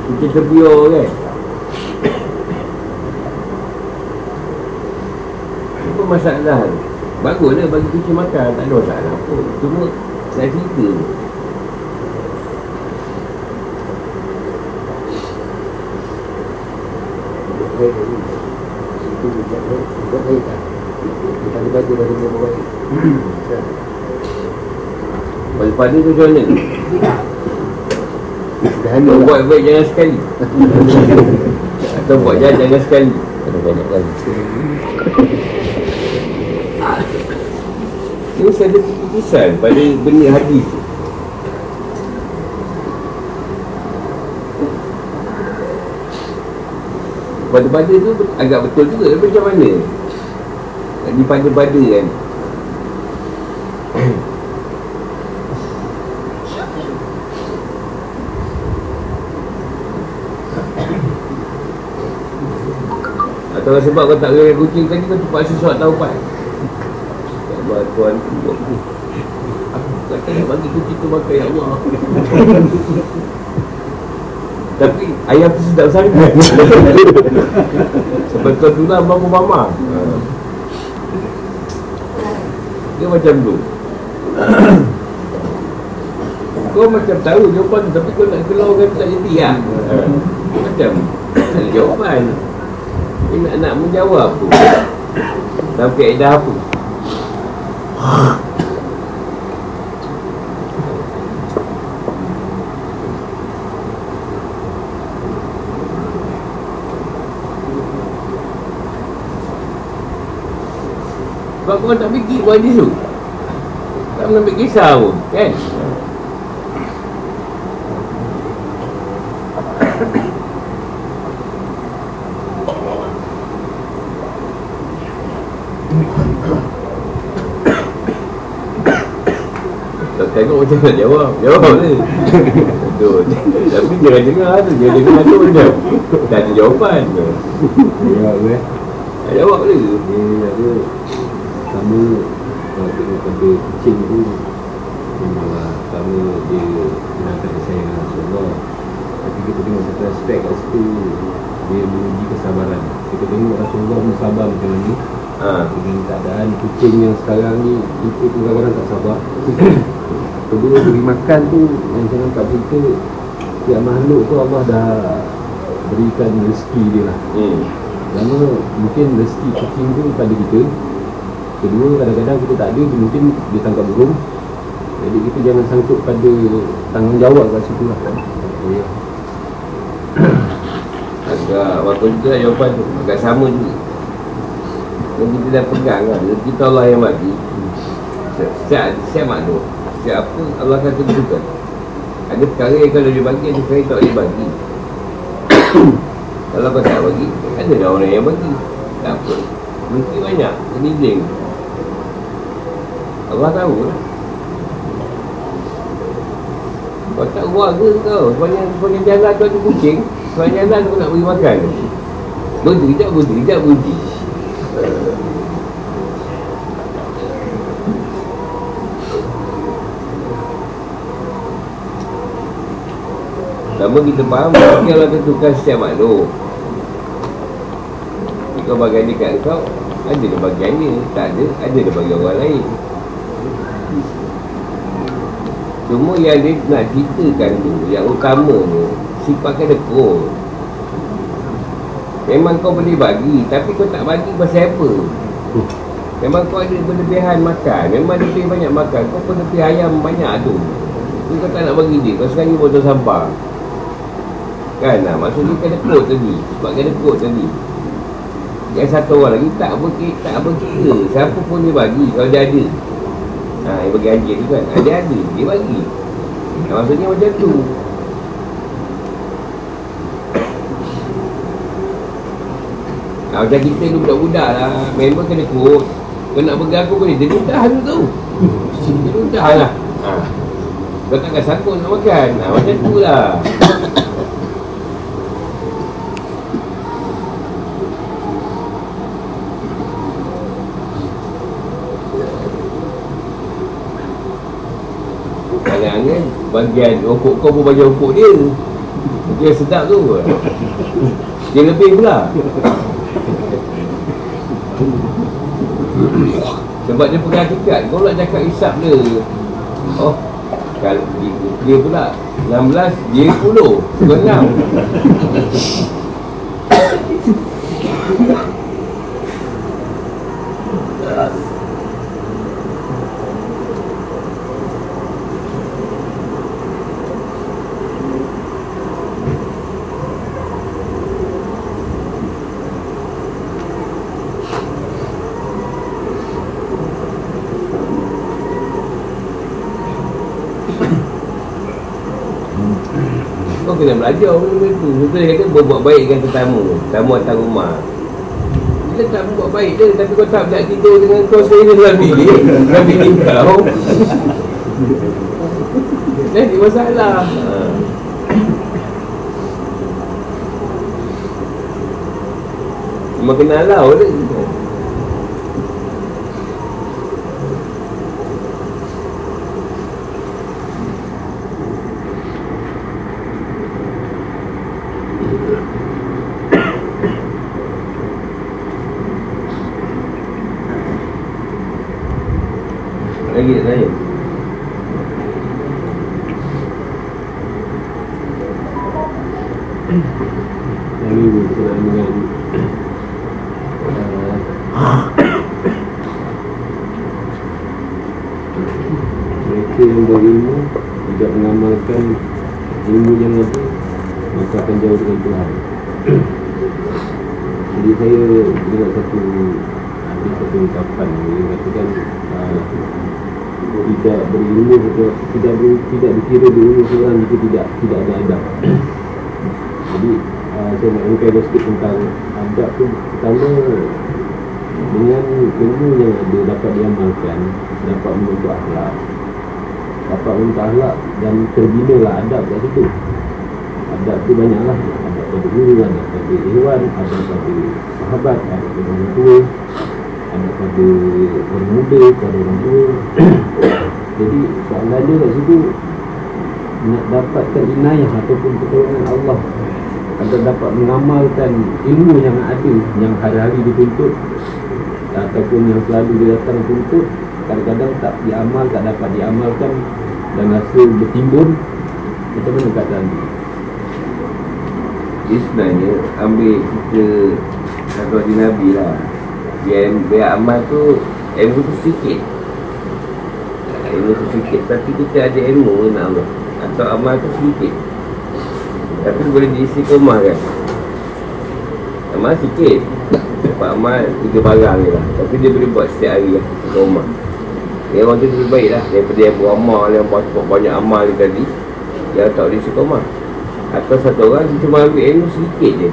Kita terbiar kan? Apa masalah? Tu Baguslah bagi kucing makan Tak ada masalah apa Cuma Saya cerita. Tu Itu bukan buat baik tak? Kita ada baca pada dia baik. Pada-pada tu macam mana Sederhana Kau lah. buat baik jangan sekali. Atau buat jahat jangan sekali. Ada banyak kali mesti ada keputusan pada benda hadis tu Pada-pada tu agak betul juga Tapi macam mana? Di pada-pada kan Atau sebab kau tak kena kucing tadi kau terpaksa suat taubat Ya Allah Tuhan tu. Buat tu Aku kata nak bagi kucing tu makan ya Allah. Tapi ayam tu sedap sangat. Sebab kau tu lah bapa mama. Dia macam tu. Kau macam tahu jawapan Tapi kau nak keluarkan tak jadi lah Macam jawapan nak, nak menjawab tu Dalam keadaan apa? Sebab kau tak fikir buat hadis tu. Tak pernah ambil kisah pun Kan Tak tengok macam nak jawab Jawab ni. Betul. Tapi jangan dengar tu Jangan dengar tu macam Tak ada jawapan. Tak jawab ke? Ni apa? Sama kalau tengok pada kucing tu memanglah sama dia kenalkan kesayangan Rasulullah. Tapi kita tengok satu aspek kat situ dia menguji kesabaran. Kita tengok Rasulullah pun sabar macam ni Ha dengan keadaan kucing yang sekarang ni itu pun kadang-kadang tak sabar. (coughs) Kedua beri makan tu yang saya nampak kita tiap makhluk tu Allah dah berikan rezeki dia lah. Hmm. Mungkin rezeki kucing tu pada kita. Kedua, kadang-kadang kita tak ada, mungkin dia tangkap burung. Jadi kita jangan sangkut pada tanggungjawab kat situ lah. Ya. (coughs) Agak waktu juga jawapan tu Agak sama juga Yang kita dah pegang kan? Kita Allah yang bagi. Setiap, setiap makhluk. Setiap apa? Allah akan tentukan Ada perkara yang kalau dia bagi Ada perkara yang tak boleh bagi. Kalau kau tak bagi Ada dah orang yang bagi. Tak apa. Mesti banyak. Keniling Allah tahu lah. Kau tak buat ke kau? Sepanjang, sepanjang jalan tu ada kucing Sepanjang jalan tu nak beri makan. Berhenti kejap, berhenti kejap, berhenti Pertama kita faham Mungkin Allah tentukan setiap makhluk. Kau bagian dekat kau Ada dia bagian dia Tak ada, ada dia bagi orang lain. Cuma yang dia nak ceritakan tu Yang utama tu Sifat kedekut Memang kau boleh bagi Tapi kau tak bagi pasal apa. Memang kau ada berlebihan makan. Memang dia lebih banyak makan. Kau pun lebih ayam banyak tu. Tapi kau tak nak bagi dia. Kau sekarang ni botol sampah Kan lah Maksudnya kedekut tadi Sebab kedekut tadi Yang satu orang lagi tak berkira, tak berkira Siapa pun dia bagi Kalau dia ada Ha, yang bagi anjing tu kan. Ha, dia ada, dia bagi. Ha, maksudnya macam tu. Ha, macam kita ni budak-budak lah. Member kena kot. Kau nak pegang aku boleh. Dia mudah tu tu. Dia mudah lah. Ha. Kau takkan sangkut nak makan. Ha, macam tu lah. Bagian rokok kau pun bagi rokok dia. Dia sedap tu. Dia lebih pula. Sebab dia pegang hakikat. Kau nak cakap hisap dia. Oh kalau dia pula 16 Dia 10 Kau 6 kena belajar benda tu. Betul dia kata berbuat baik dengan tetamu Tetamu atas rumah. Kita tak buat baik dia Tapi kau tak nak tidur dengan kau sendiri dalam bilik Dalam bilik kau Jadi masalah. Ha. Cuma kena halau dia Lagi tak tanya Yang ini berkenaan dengan uh, Mereka yang berilmu Tidak mengamalkan ilmu yang ada Maka akan jauh dengan Tuhan Jadi saya ingat satu Ada satu ungkapan Yang katakan uh, tidak berilmu tidak tidak ber, tidak dikira berilmu seorang jika tidak tidak ada adab. Jadi uh, saya nak ungkapkan sikit tentang adab tu pertama dengan ilmu yang ada dapat diamalkan dapat membentuk akhlak dapat membentuk akhlak dan terbina lah adab kat situ adab tu banyaklah adab pada guru adab pada hewan adab pada sahabat adab pada orang tua ada pada orang muda, pada orang tua (coughs) Jadi soalan dia kat situ Nak dapatkan inayah ataupun pertolongan Allah Agar dapat mengamalkan ilmu yang ada Yang hari-hari dituntut Ataupun yang selalu dia datang tuntut Kadang-kadang tak diamal, tak dapat diamalkan Dan rasa bertimbun Macam mana keadaan tu? Dia sebenarnya ambil kita satu hadis Nabi lah. Dia biar amal tu ilmu tu sikit. Ilmu tu sikit Tapi kita ada ilmu nak Allah Atau amal tu sedikit Tapi boleh diisi komah kan? Amal sikit. Dapat amal tiga barang je lah. Tapi dia boleh buat setiap hari lah Komah Yang orang tu lebih baik lah. Daripada yang beramal Yang buat banyak amal tadi Yang tak boleh isi komah Atau satu orang dia cuma ambil ilmu sedikit je.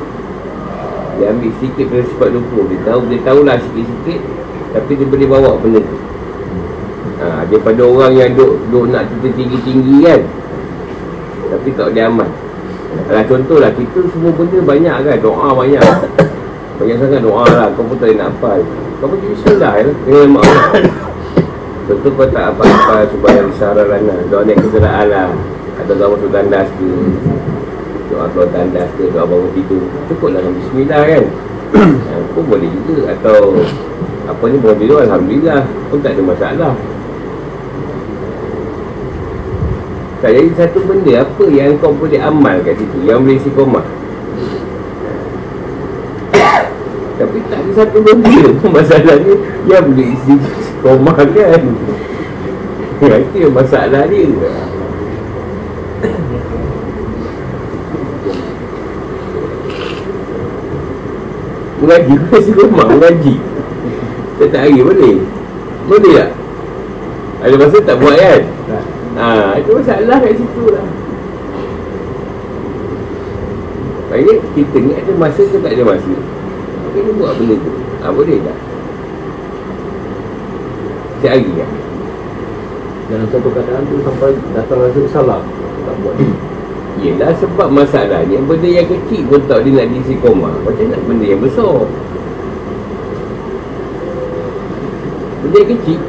Dia ambil sedikit dari sifat 20 Dia tahu dia tahulah sikit-sikit Tapi dia boleh bawa benda tu. Ha, Daripada orang yang duk, duk nak cerita tinggi-tinggi kan. Tapi tak boleh amal. Alah contohlah kita semua benda banyak kan Doa banyak. Banyak sangat doa lah Kau pun tak nak hafal. Kau pun jadi bismillah ya. Dengan Allah Tentu kau tak apa-apa Supaya risarah lana Doa naik keseraan lah. Atau doa masuk tandas ke Doa keluar tandas ke Doa bangun tidur Cukup dengan bismillah kan? Ha, (coughs) Pun boleh juga. Atau Apa ni bangun tidur Alhamdulillah. Pun tak ada masalah. Tak jadi satu benda apa yang kau boleh amal kat situ? Yang boleh istiqomah (coughs) Tapi tak ada satu benda (laughs) Masalahnya Yang boleh istiqomah kan? Ya, (laughs) Itu yang masalah dia Mengaji Kau istiqomah Mengaji Setiap hari boleh? Boleh tak? Ada masa tak buat kan? Ha, itu masalah kat situ lah. Maksudnya kita ni ada masa ke tak ada masa? Apa dia buat benda tu. Ha, Boleh tak? Setiap hari kan? Dalam satu keadaan tu sampai datang rasa bersalah. Tak buat (coughs) ni Yelah sebab masalahnya Benda yang kecil pun tak dia nak diisi koma. Macam nak benda yang besar? Benda yang kecil.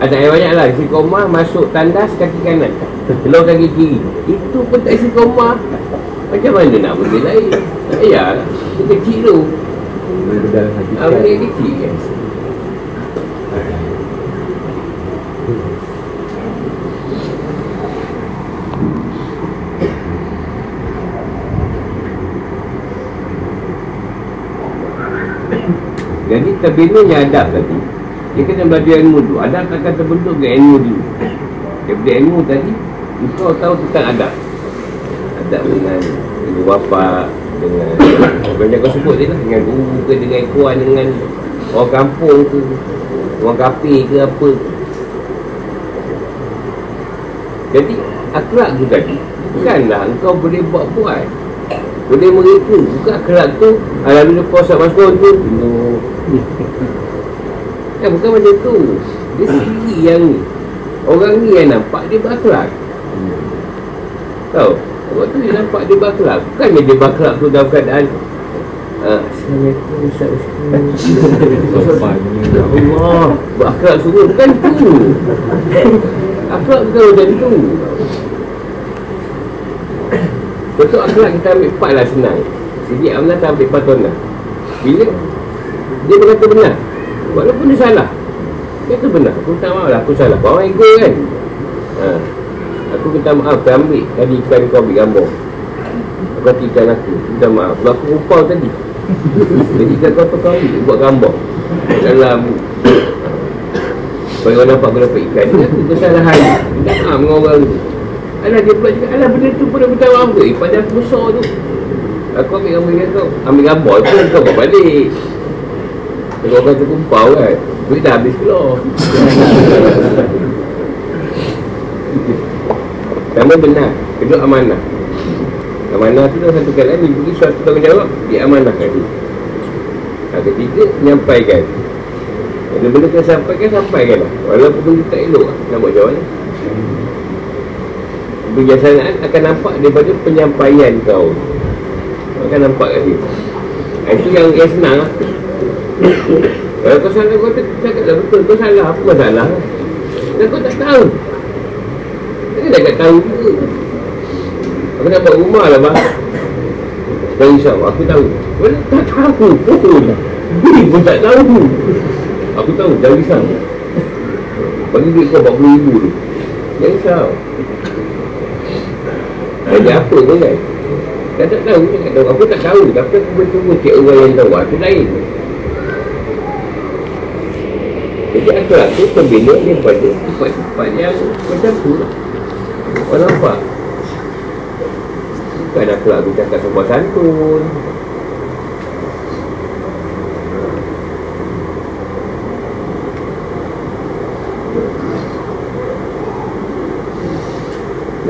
Ada yang banyak lah Isi koma masuk tandas kaki kanan. Keluar kaki kiri. Itu pun tak isi koma. Macam mana nak benda lain? Tak payah lah kecil tu. Benda ah, Benda yang kecil kan Jadi terbina yang adab tadi Dia kena belajar ilmu tu. Adab akan terbentuk dengan ilmu dulu. Daripada ilmu tadi Kau tahu tentang adab. Adab dengan ibu bapa Dengan (coughs) Banyak kau sebut je lah. Dengan guru ke Dengan ikuan Dengan orang kampung ke Orang kafe ke apa. Jadi Akhlak tu tadi Bukanlah engkau boleh buat-buat. Boleh mereka Bukan akhlak tu Alhamdulillah kau saat masuk tu Eh bukan macam tu. Dia sendiri yang ni Orang ni yang nampak dia berakhlak Tahu? Sebab tu dia nampak dia berakhlak Bukannya dia berakhlak tu dalam keadaan ah, Assalamualaikum. Ustaz Ustaz Ya Allah Berakhlak semua. Bukan tu. Akhlak bukan macam tu. Betul akhlak kita ambil part lah senang. Jadi Amna tak ambil part lah Bila Dia berkata benar Walaupun dia salah. Dia kata benar. Aku tak mahu lah. Aku salah. Orang ego kan? Ha. Aku minta maaf. Kau ambil. Tadi ikan kau ambil gambar. Kau ikan aku. Minta maaf. Sebab aku upau tadi. Jadi ikan kau kau ambil? Buat gambar. Dalam Bagi orang nampak aku dapat ikan? Ini aku kesalahan. Minta maaf dengan orang tu. Alah dia pula cakap Alah benda tu pun minta maaf Eh pada aku besar tu. Aku ambil gambar ikan kau. Ambil gambar. Tu kau bawa balik Kalau orang tu kumpau kan Duit dah habis keluar Pertama benar Kedua amanah. Amanah tu dah satu kali Dia beri suatu tanggungjawab Dia amanahkan dia. Ha, Ketiga Menyampaikan. Bila benda kau sampaikan Sampaikan lah Walaupun benda tak elok lah Nak buat macam mana Kebijaksanaan akan nampak daripada penyampaian kau. Akan nampak kat ha, Itu yang, yang senang lah Kalau kau salah kau cakap lah betul. Kau salah apa masalah Dan kau tak tahu. Dia dah tak tahu juga. Aku nak buat rumah lah bang. Dan insyaAllah aku tahu. Kau tak tahu Betul Dia pun tak tahu. Aku tahu jangan risau. Bagi duit kau 40 ribu tu. Jangan risau. Jadi apa tu kan Kau tak tahu Kau tak Aku tak tahu. Tapi aku betul-betul cek orang yang tahu. Aku lain jadi aku rasa pembina ni pada tempat-tempat yang macam tu lah. Kau nampak? Bukan aku nak cakap sebuah santun.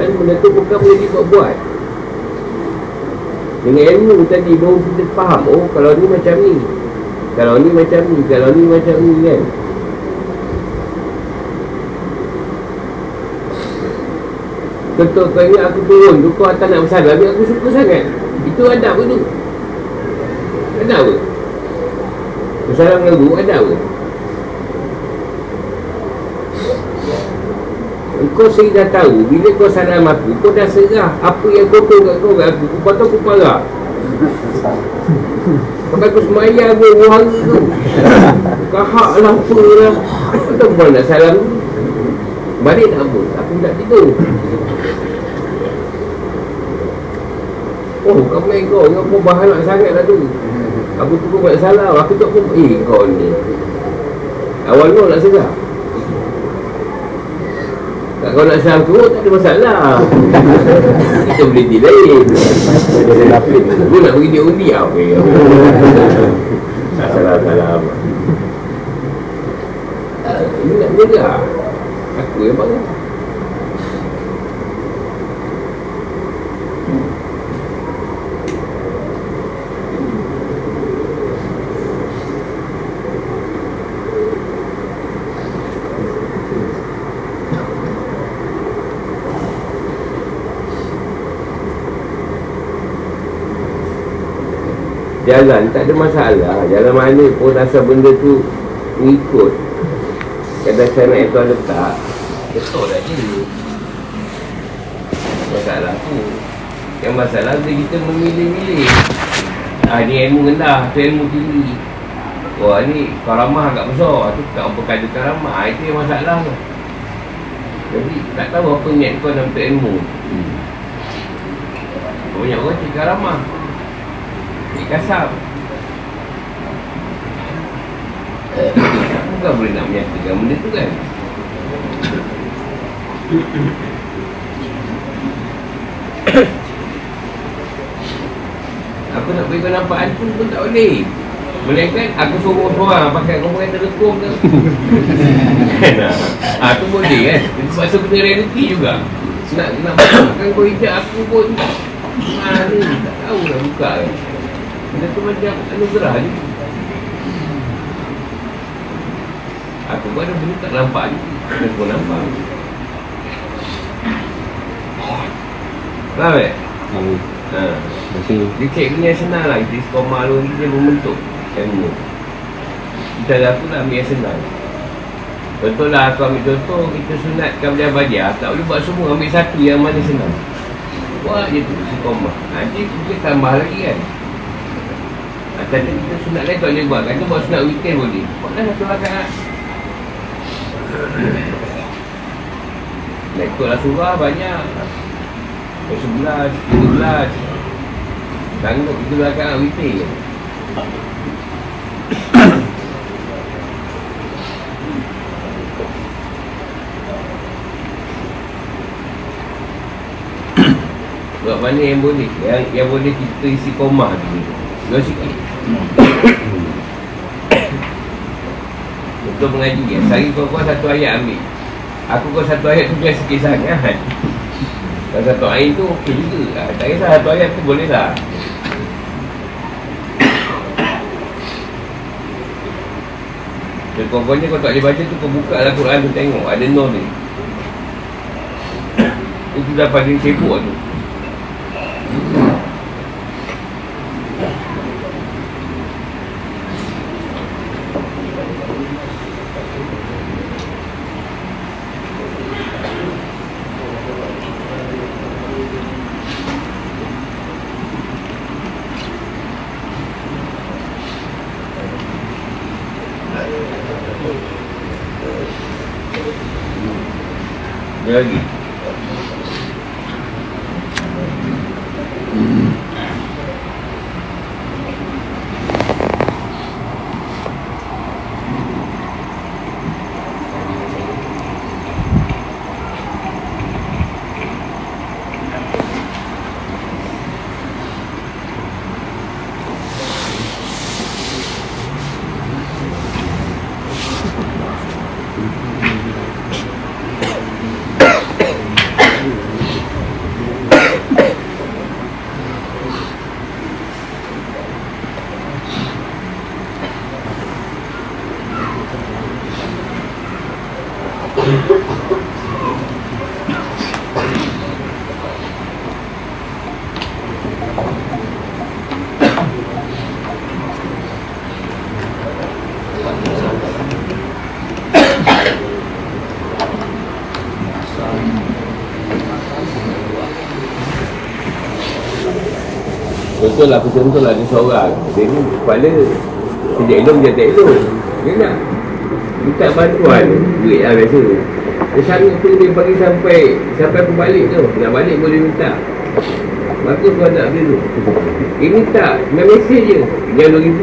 Dan benda tu bukan boleh dibuat-buat. Dengan ilmu tadi baru kita faham Oh kalau ni macam ni Kalau ni macam ni Kalau ni macam ni kan Contoh kau ingat aku turun tu Kau atas nak bersalah Biar aku suka sangat. Itu adab ke tu? Adab ke? Bersalah dengan guru adab ke? Kau sendiri dah tahu Bila kau salam aku Kau dah serah Apa yang kau tahu kat kau kat aku. Kau tahu aku parah Sampai aku semayang ke Wahara tu. Kahak lah apa lah. Kau kau nak salam. Balik tak apa. Aku tak tidur Oh kau main kau Kau pun bahanak sangat lah tu. Aku tu pun banyak salah. Aku tak pun Eh kau ni. Awal kau nak serah tak kau nak salam tu, tak ada masalah. Kita boleh deal lain Aku nak pergi dia undi apa ya Tak salah-salah Ini nak jaga Aku yang bangun Jalan tak ada masalah. Jalan mana pun rasa benda tu Ikut. Kadang saya nak itu ada tak Betul je Masalah tu. Yang masalah tu kita memilih-milih. Ah ni ilmu rendah Tu ilmu tinggi. Wah ni karamah agak besar. Tu tak apa kata karamah. Ah, Itu yang masalah tu. Jadi tak tahu apa niat kau dalam ilmu. Hmm. Banyak orang cakap karamah. Cik kasar Aku kan boleh nak menyatakan benda tu kan Aku nak beri kau nampak hantu pun tak boleh Melainkan aku suruh seorang pakai kau pakai telekong ke Ha tu boleh kan Sebab tu benda reality juga Nak nak makan kau hijab aku pun Ha ni tak tahu lah buka kan Benda tu macam anugerah je Aku pun ada benda tak nampak je Aku pun nampak. Faham tak? Tahu. Ha. Macam Dia cikgu yang senang lah Kita sekolah malu ni dia membentuk. Ilmu Kita dah tu lah ambil yang senang Betul lah aku ambil contoh Kita sunatkan beliau badiah Tak boleh buat semua Ambil satu yang mana senang Buat je tu sekolah Nanti kita tambah lagi kan. Macam tu kita sunat lain tak boleh buat. Kata buat sunat weekend boleh. Buatlah satu rakaat Nak ikutlah surah banyak. Sebelas, tiga belas Sanggup kita belakang witir Buat mana yang boleh? Yang yang boleh kita isi koma dulu Dua sikit Untuk mengaji ya Sehari kau kau satu ayat ambil. Aku kau satu ayat tu biar sikit sangat Kalau satu ayat tu okey juga Tak kisah satu ayat tu boleh lah. Pokoknya kau tak boleh baca tu Kau buka lah Quran tu tengok. Ada no ni. Itu dah pada sibuk tu Ada lagi Contoh lah, aku contoh lah ni seorang Dia ni kepala Sejak elok dia tak elok. Dia nak Minta bantuan Duit lah biasa. Dia sanggup tu dia bagi sampai Sampai aku balik tu. Nak balik boleh minta. Bagus kau nak dia tu. Ini tak Main mesej je. Dia dua ribu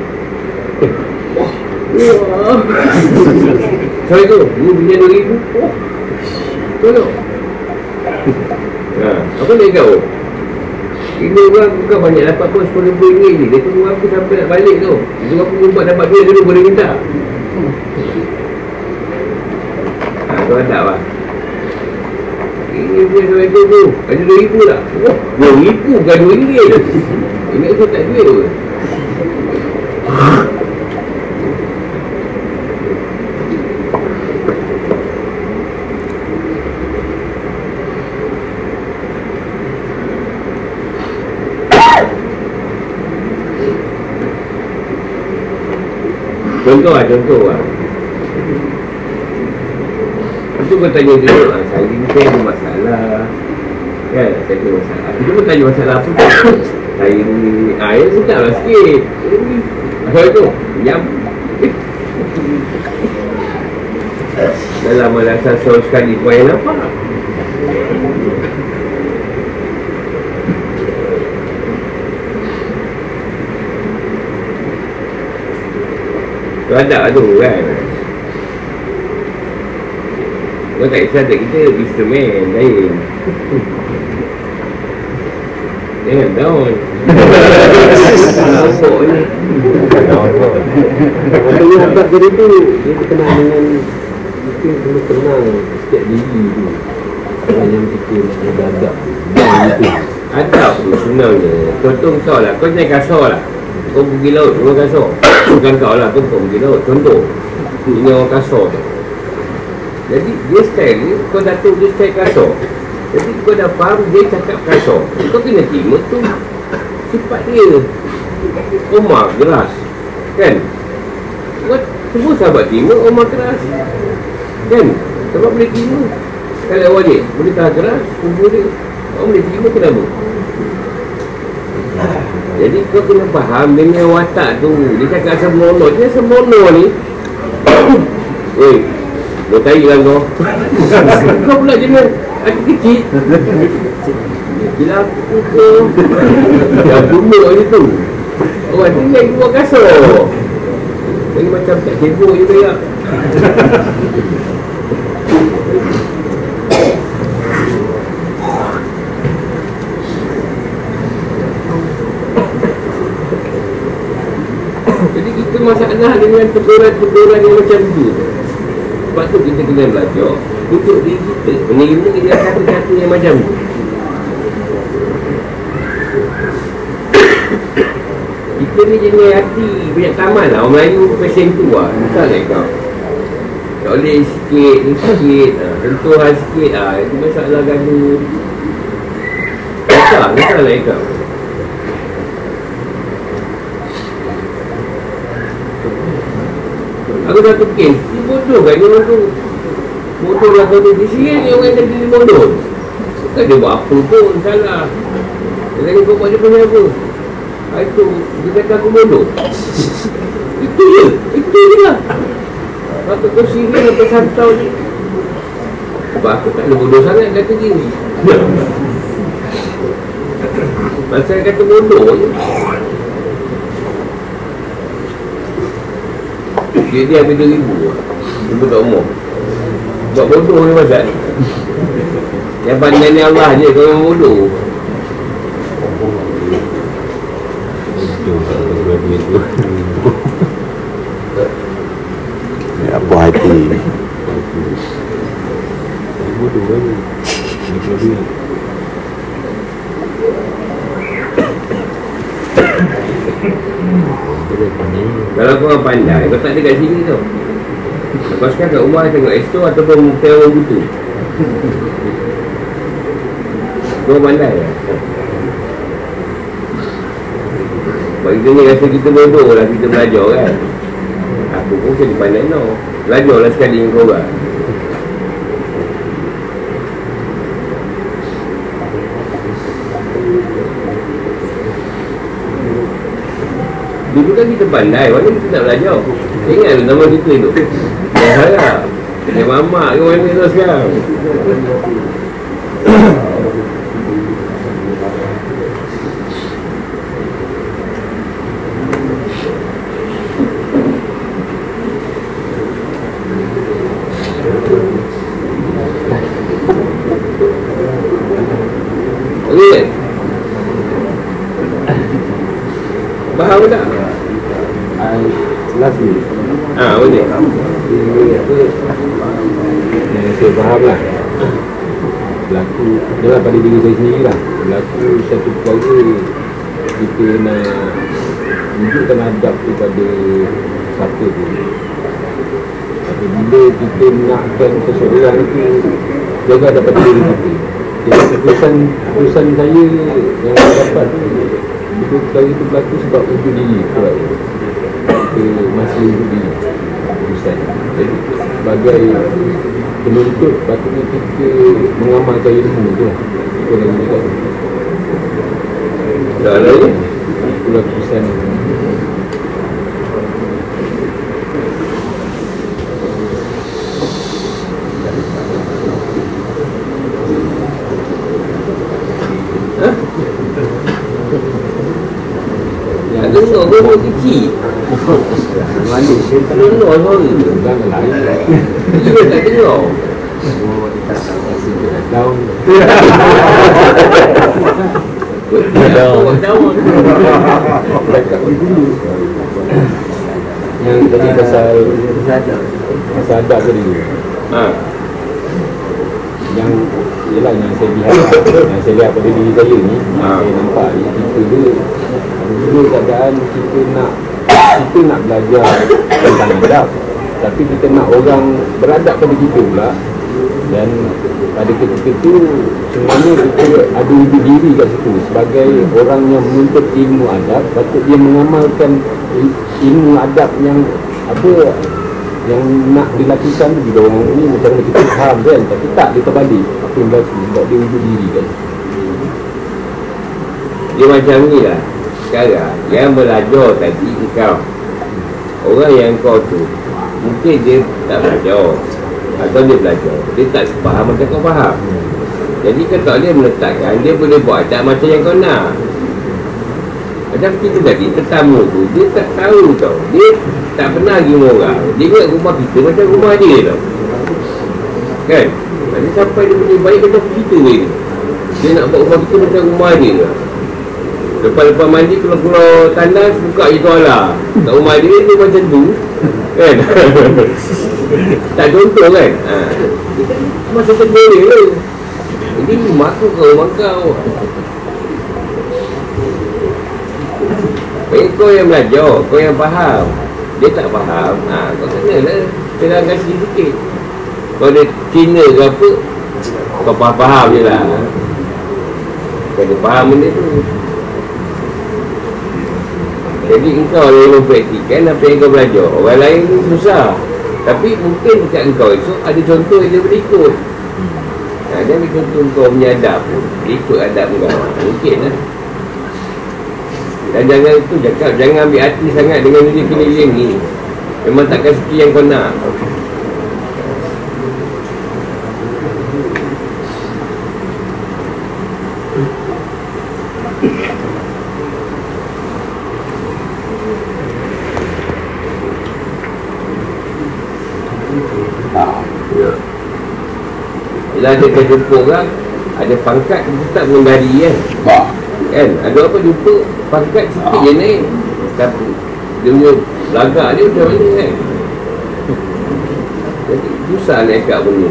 Wah. Sorry tu Ni punya dua ribu Oh Tolong. Ha, apa nak kau? Ini orang bukan banyak dapat pun 10 ribu ringgit ni Dia tunggu aku sampai nak balik tu. Dia tunggu aku ngumpet dapat duit dulu boleh minta. Ha tu ada lah Ini punya Assalamualaikum tu. Ada 2 ribu tak? Oh 2 ribu bukan 2 ringgit. Ingat aku tak duit tu Contoh lah, contoh lah. Itu kau tanya dia ah, Saya ni saya ada masalah. Kan, saya ada masalah. Kita pun tanya masalah apa? (coughs) Saya ni, ah, ya sedap lah sikit. Apa tu? Diam (laughs) Dalam malasa seorang sekali Kau yang nampak Tu ada tu kan? Kau tak kisah tak kita Instrumen lain. (laughs) Jangan down. Nampak ni Kalau nampak tadi tu Dia berkenaan dengan Mungkin kena tenang Setiap diri tu yang kita nak beradab Dan itu Adab tu sebenarnya Contoh kau lah. Kau naik kasar lah. Kau pergi laut Kau kasar Bukan kau lah kau pergi laut Contoh Ini orang kasar tu. Jadi dia style ni Kau datuk dia style kasar. Jadi kau dah faham Dia cakap kasar. Kau kena terima tu. Sifat dia. Omar keras. Kan? Semua sahabat terima Omar keras. Kan? Sebab boleh terima. Kalau awak dia Boleh tahan keras Kumpul dia. Orang boleh terima kenapa jadi kau kena faham dia punya watak tu. Dia cakap sembrono Dia sembrono ni. (coughs) Eh Kau tarik lah kau. (coughs) Kau pula jenis Hati kecil. Gila aku ke? Yang duduk je tu. Orang tu yang keluar kasut. Jadi macam tak cebok je kayak Jadi kita masalah dengan teguran-teguran yang macam tu Sebab tu kita kena belajar Untuk diri kita Menerima dengan kata-kata yang macam tu Kita ni jenis hati banyak taman lah. Orang Melayu passion tu lah Bukan lah kau. Tak boleh sikit, ni sikit ha, Sentuhan sikit ha, Itu masalah gaduh. Masalah lah kau Aku satu kes? Dia bodoh kan? Dia tu Bodoh lah kau tu Di sini ni orang yang jadi bodoh. Bukan dia buat apa pun Salah. Dia kata kau buat dia punya apa? Ha, Itu Dia kata aku bodoh. (laughs) Itu je Itu je lah. Patut kau sini Sampai santau je Sebab aku tak ada bodoh sangat Kata (laughs) dia Pasal kata bodoh je Dia dia ambil 2000 Ibu tak umur. Buat bodoh ni pasal Yang pandai ni Allah je Kau yang bodoh Itu kalau dua duit tu Ya, apa hati Bodoh kan Ini kalau duit Dia pandai Kalau kau orang pandai Kau tak ada kat sini tau. Kau sekarang kat rumah Tengok Astro Ataupun Muka orang butuh Kau pandai lah Sebab kita ni rasa kita bodoh lah Kita belajar kan? Aku pun jadi pandai no. Belajar lah sekali dengan kau orang Dulu kan kita pandai, mana kita nak belajar? Ingat nama kita tu. Ya harap Ya mamak ke mana tu sekarang Okey kan? Faham tak? Last ni Ha, boleh Dia apa Yang saya faham lah Berlaku Adalah pada diri saya sendiri lah Berlaku satu perkara Kita nak Tunjukkan adab kepada Siapa tu Apabila kita nakkan seseorang itu Jaga adab pada diri kita. Jadi keputusan Keputusan saya Yang saya dapat tu Bila perkara itu berlaku sebab untuk diri Sebab kita masih untuk diri Keputusan. Jadi sebagai penuntut Patutnya kita mengamalkan ilmu tu lah. Itu lagi juga Tak ada ni Itulah keputusan Kecil Mana dia Tak dengar suara Tentang lain Dia tak dengar dulu Yang tadi pasal Pasal adab tadi Ha yang ialah yang saya lihat yang saya lihat pada diri saya ni Ha. saya nampak kita tu bila keadaan kita nak kita nak belajar tentang adab tapi kita nak orang beradab pada kita pula. Dan pada ketika tu sebenarnya kita ada wujud diri kat situ sebagai orang yang menuntut ilmu adab. Patut dia mengamalkan il- ilmu adab yang apa yang nak dilakukan tu bila orang ni macam mana kita faham kan? Tapi tak dia terbalik. Apa yang berlaku sebab dia wujud diri kan? Dia macam ni lah Sekarang Yang belajar tadi Kau. Orang yang kau tu Mungkin dia tak belajar Atau dia belajar Dia tak faham macam kau faham. Jadi kata dia meletakkan Dia boleh buat tak macam yang kau nak. Macam kita tadi Tetamu tu Dia tak tahu tau. Dia tak pernah pergi orang. Dia ingat rumah kita macam rumah dia tau. Kan? Jadi sampai dia punya baik macam kita ni. Dia nak buat rumah kita macam rumah dia tau Lepas-lepas mandi keluar-keluar tandas Buka je toilet Kat rumah dia dia macam tu. Kan? (laughs) Tak contoh kan? Ha. Masa terboleh ke Ini rumah aku ke rumah kau? Eh kau yang belajar Kau yang faham. Dia tak faham. Ha, Kau kena lah Terangkan sikit-sikit Kalau dia Cina ke apa Kau faham-faham je lah. Kau dia faham benda tu jadi engkau yang mempraktikan apa yang kau belajar? Orang lain ni susah. Tapi mungkin dekat engkau esok ada contoh yang dia boleh ikut ha, Dia contoh kau punya adab pun. Ikut adab kau. Mungkin lah Dan jangan itu cakap Jangan ambil hati sangat dengan diri keliling ni. Memang takkan seperti yang kau nak Bila ada kau jumpa orang Ada pangkat kita tak mengendari kan? Bah. Kan? Ada apa jumpa Pangkat sikit je naik Tapi Dia punya Lagak dia macam mana kan? Jadi susah nak ikat benda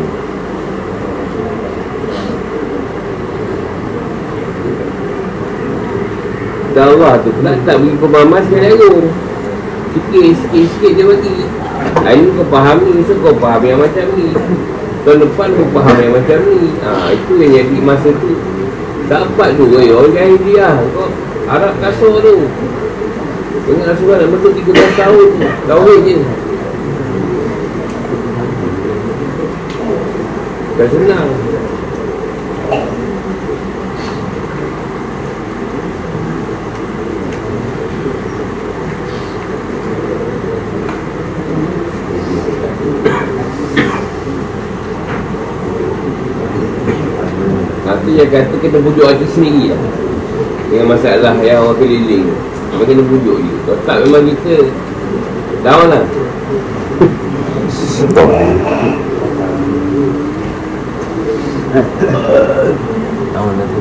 Dan Allah tu pula tak bagi pemahaman sekali Sikit, sikit, sikit dia bagi. Hari ni kau faham ni, so kau faham yang macam ni Tahun depan kau faham yang macam ni. Ha, Itu yang jadi masa tu. Dapat tu, eh, orang jahiliah Kau harap kasar tu. Ingat Rasulullah nak bentuk 13 tahun Tauhid je. Bukan senang Nanti yang kata kita bujuk hati sendiri lah. Dengan masalah yang orang keliling. Kita kena bujuk je Kalau tak memang kita Down lah. Tahun dah tu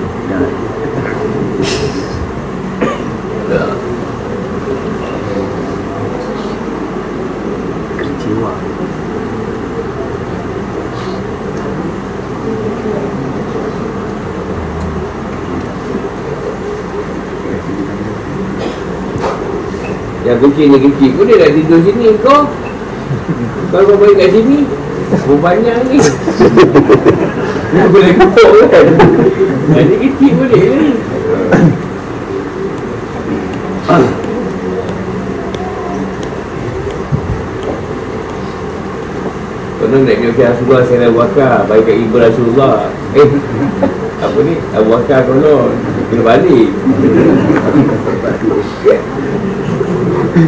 Yang kecil ni kecil pun dia dah tidur sini kau? Kalau kau balik kat sini? Kau banyak ni? Dia boleh kupuk kan? Yang ni kecil boleh ni. Konon nak dia macam Rasulullah saya Abu Bakar Bagi kat ibu Rasulullah. Eh Apa ni? Abu Bakar konon. Kena balik Zaman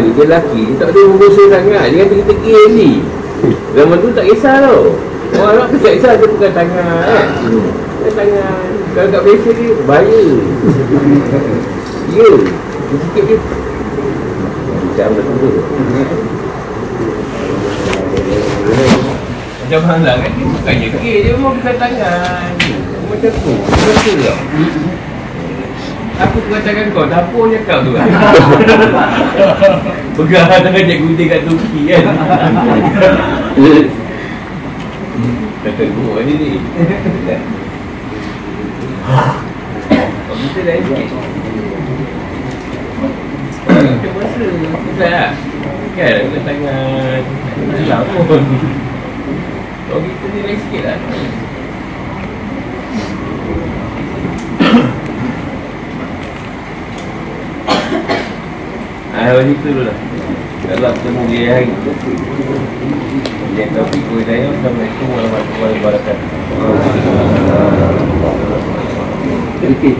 ni dia lelaki Dia tak boleh membosa sangat Dia kata kita kira ni. Zaman tu tak kisah tau. Orang Arab tu tak kisah Dia bukan tangan kan? Bukan tangan. Kalau kat Malaysia ni Bahaya Ya Sikit je Macam betul Macam mana kan Dia bukannya kira Dia memang bukan tangan. Macam tu Betul tau. Aku perkatakan kau, dapurnya kau tu. Kan (laughs) Pegang tangan cikgu dia kat Turki kan? Kata guru ni ni. (laughs) Kau kita dah sikit susah tak? Kan, aku tangan Susah pun Kau kita ni lain sikit lah. (coughs) Ah, macam tu dulu lah. Dalam kemudian hari itu dia tahu ikut hidayah Assalamualaikum warahmatullahi wabarakatuh Okey.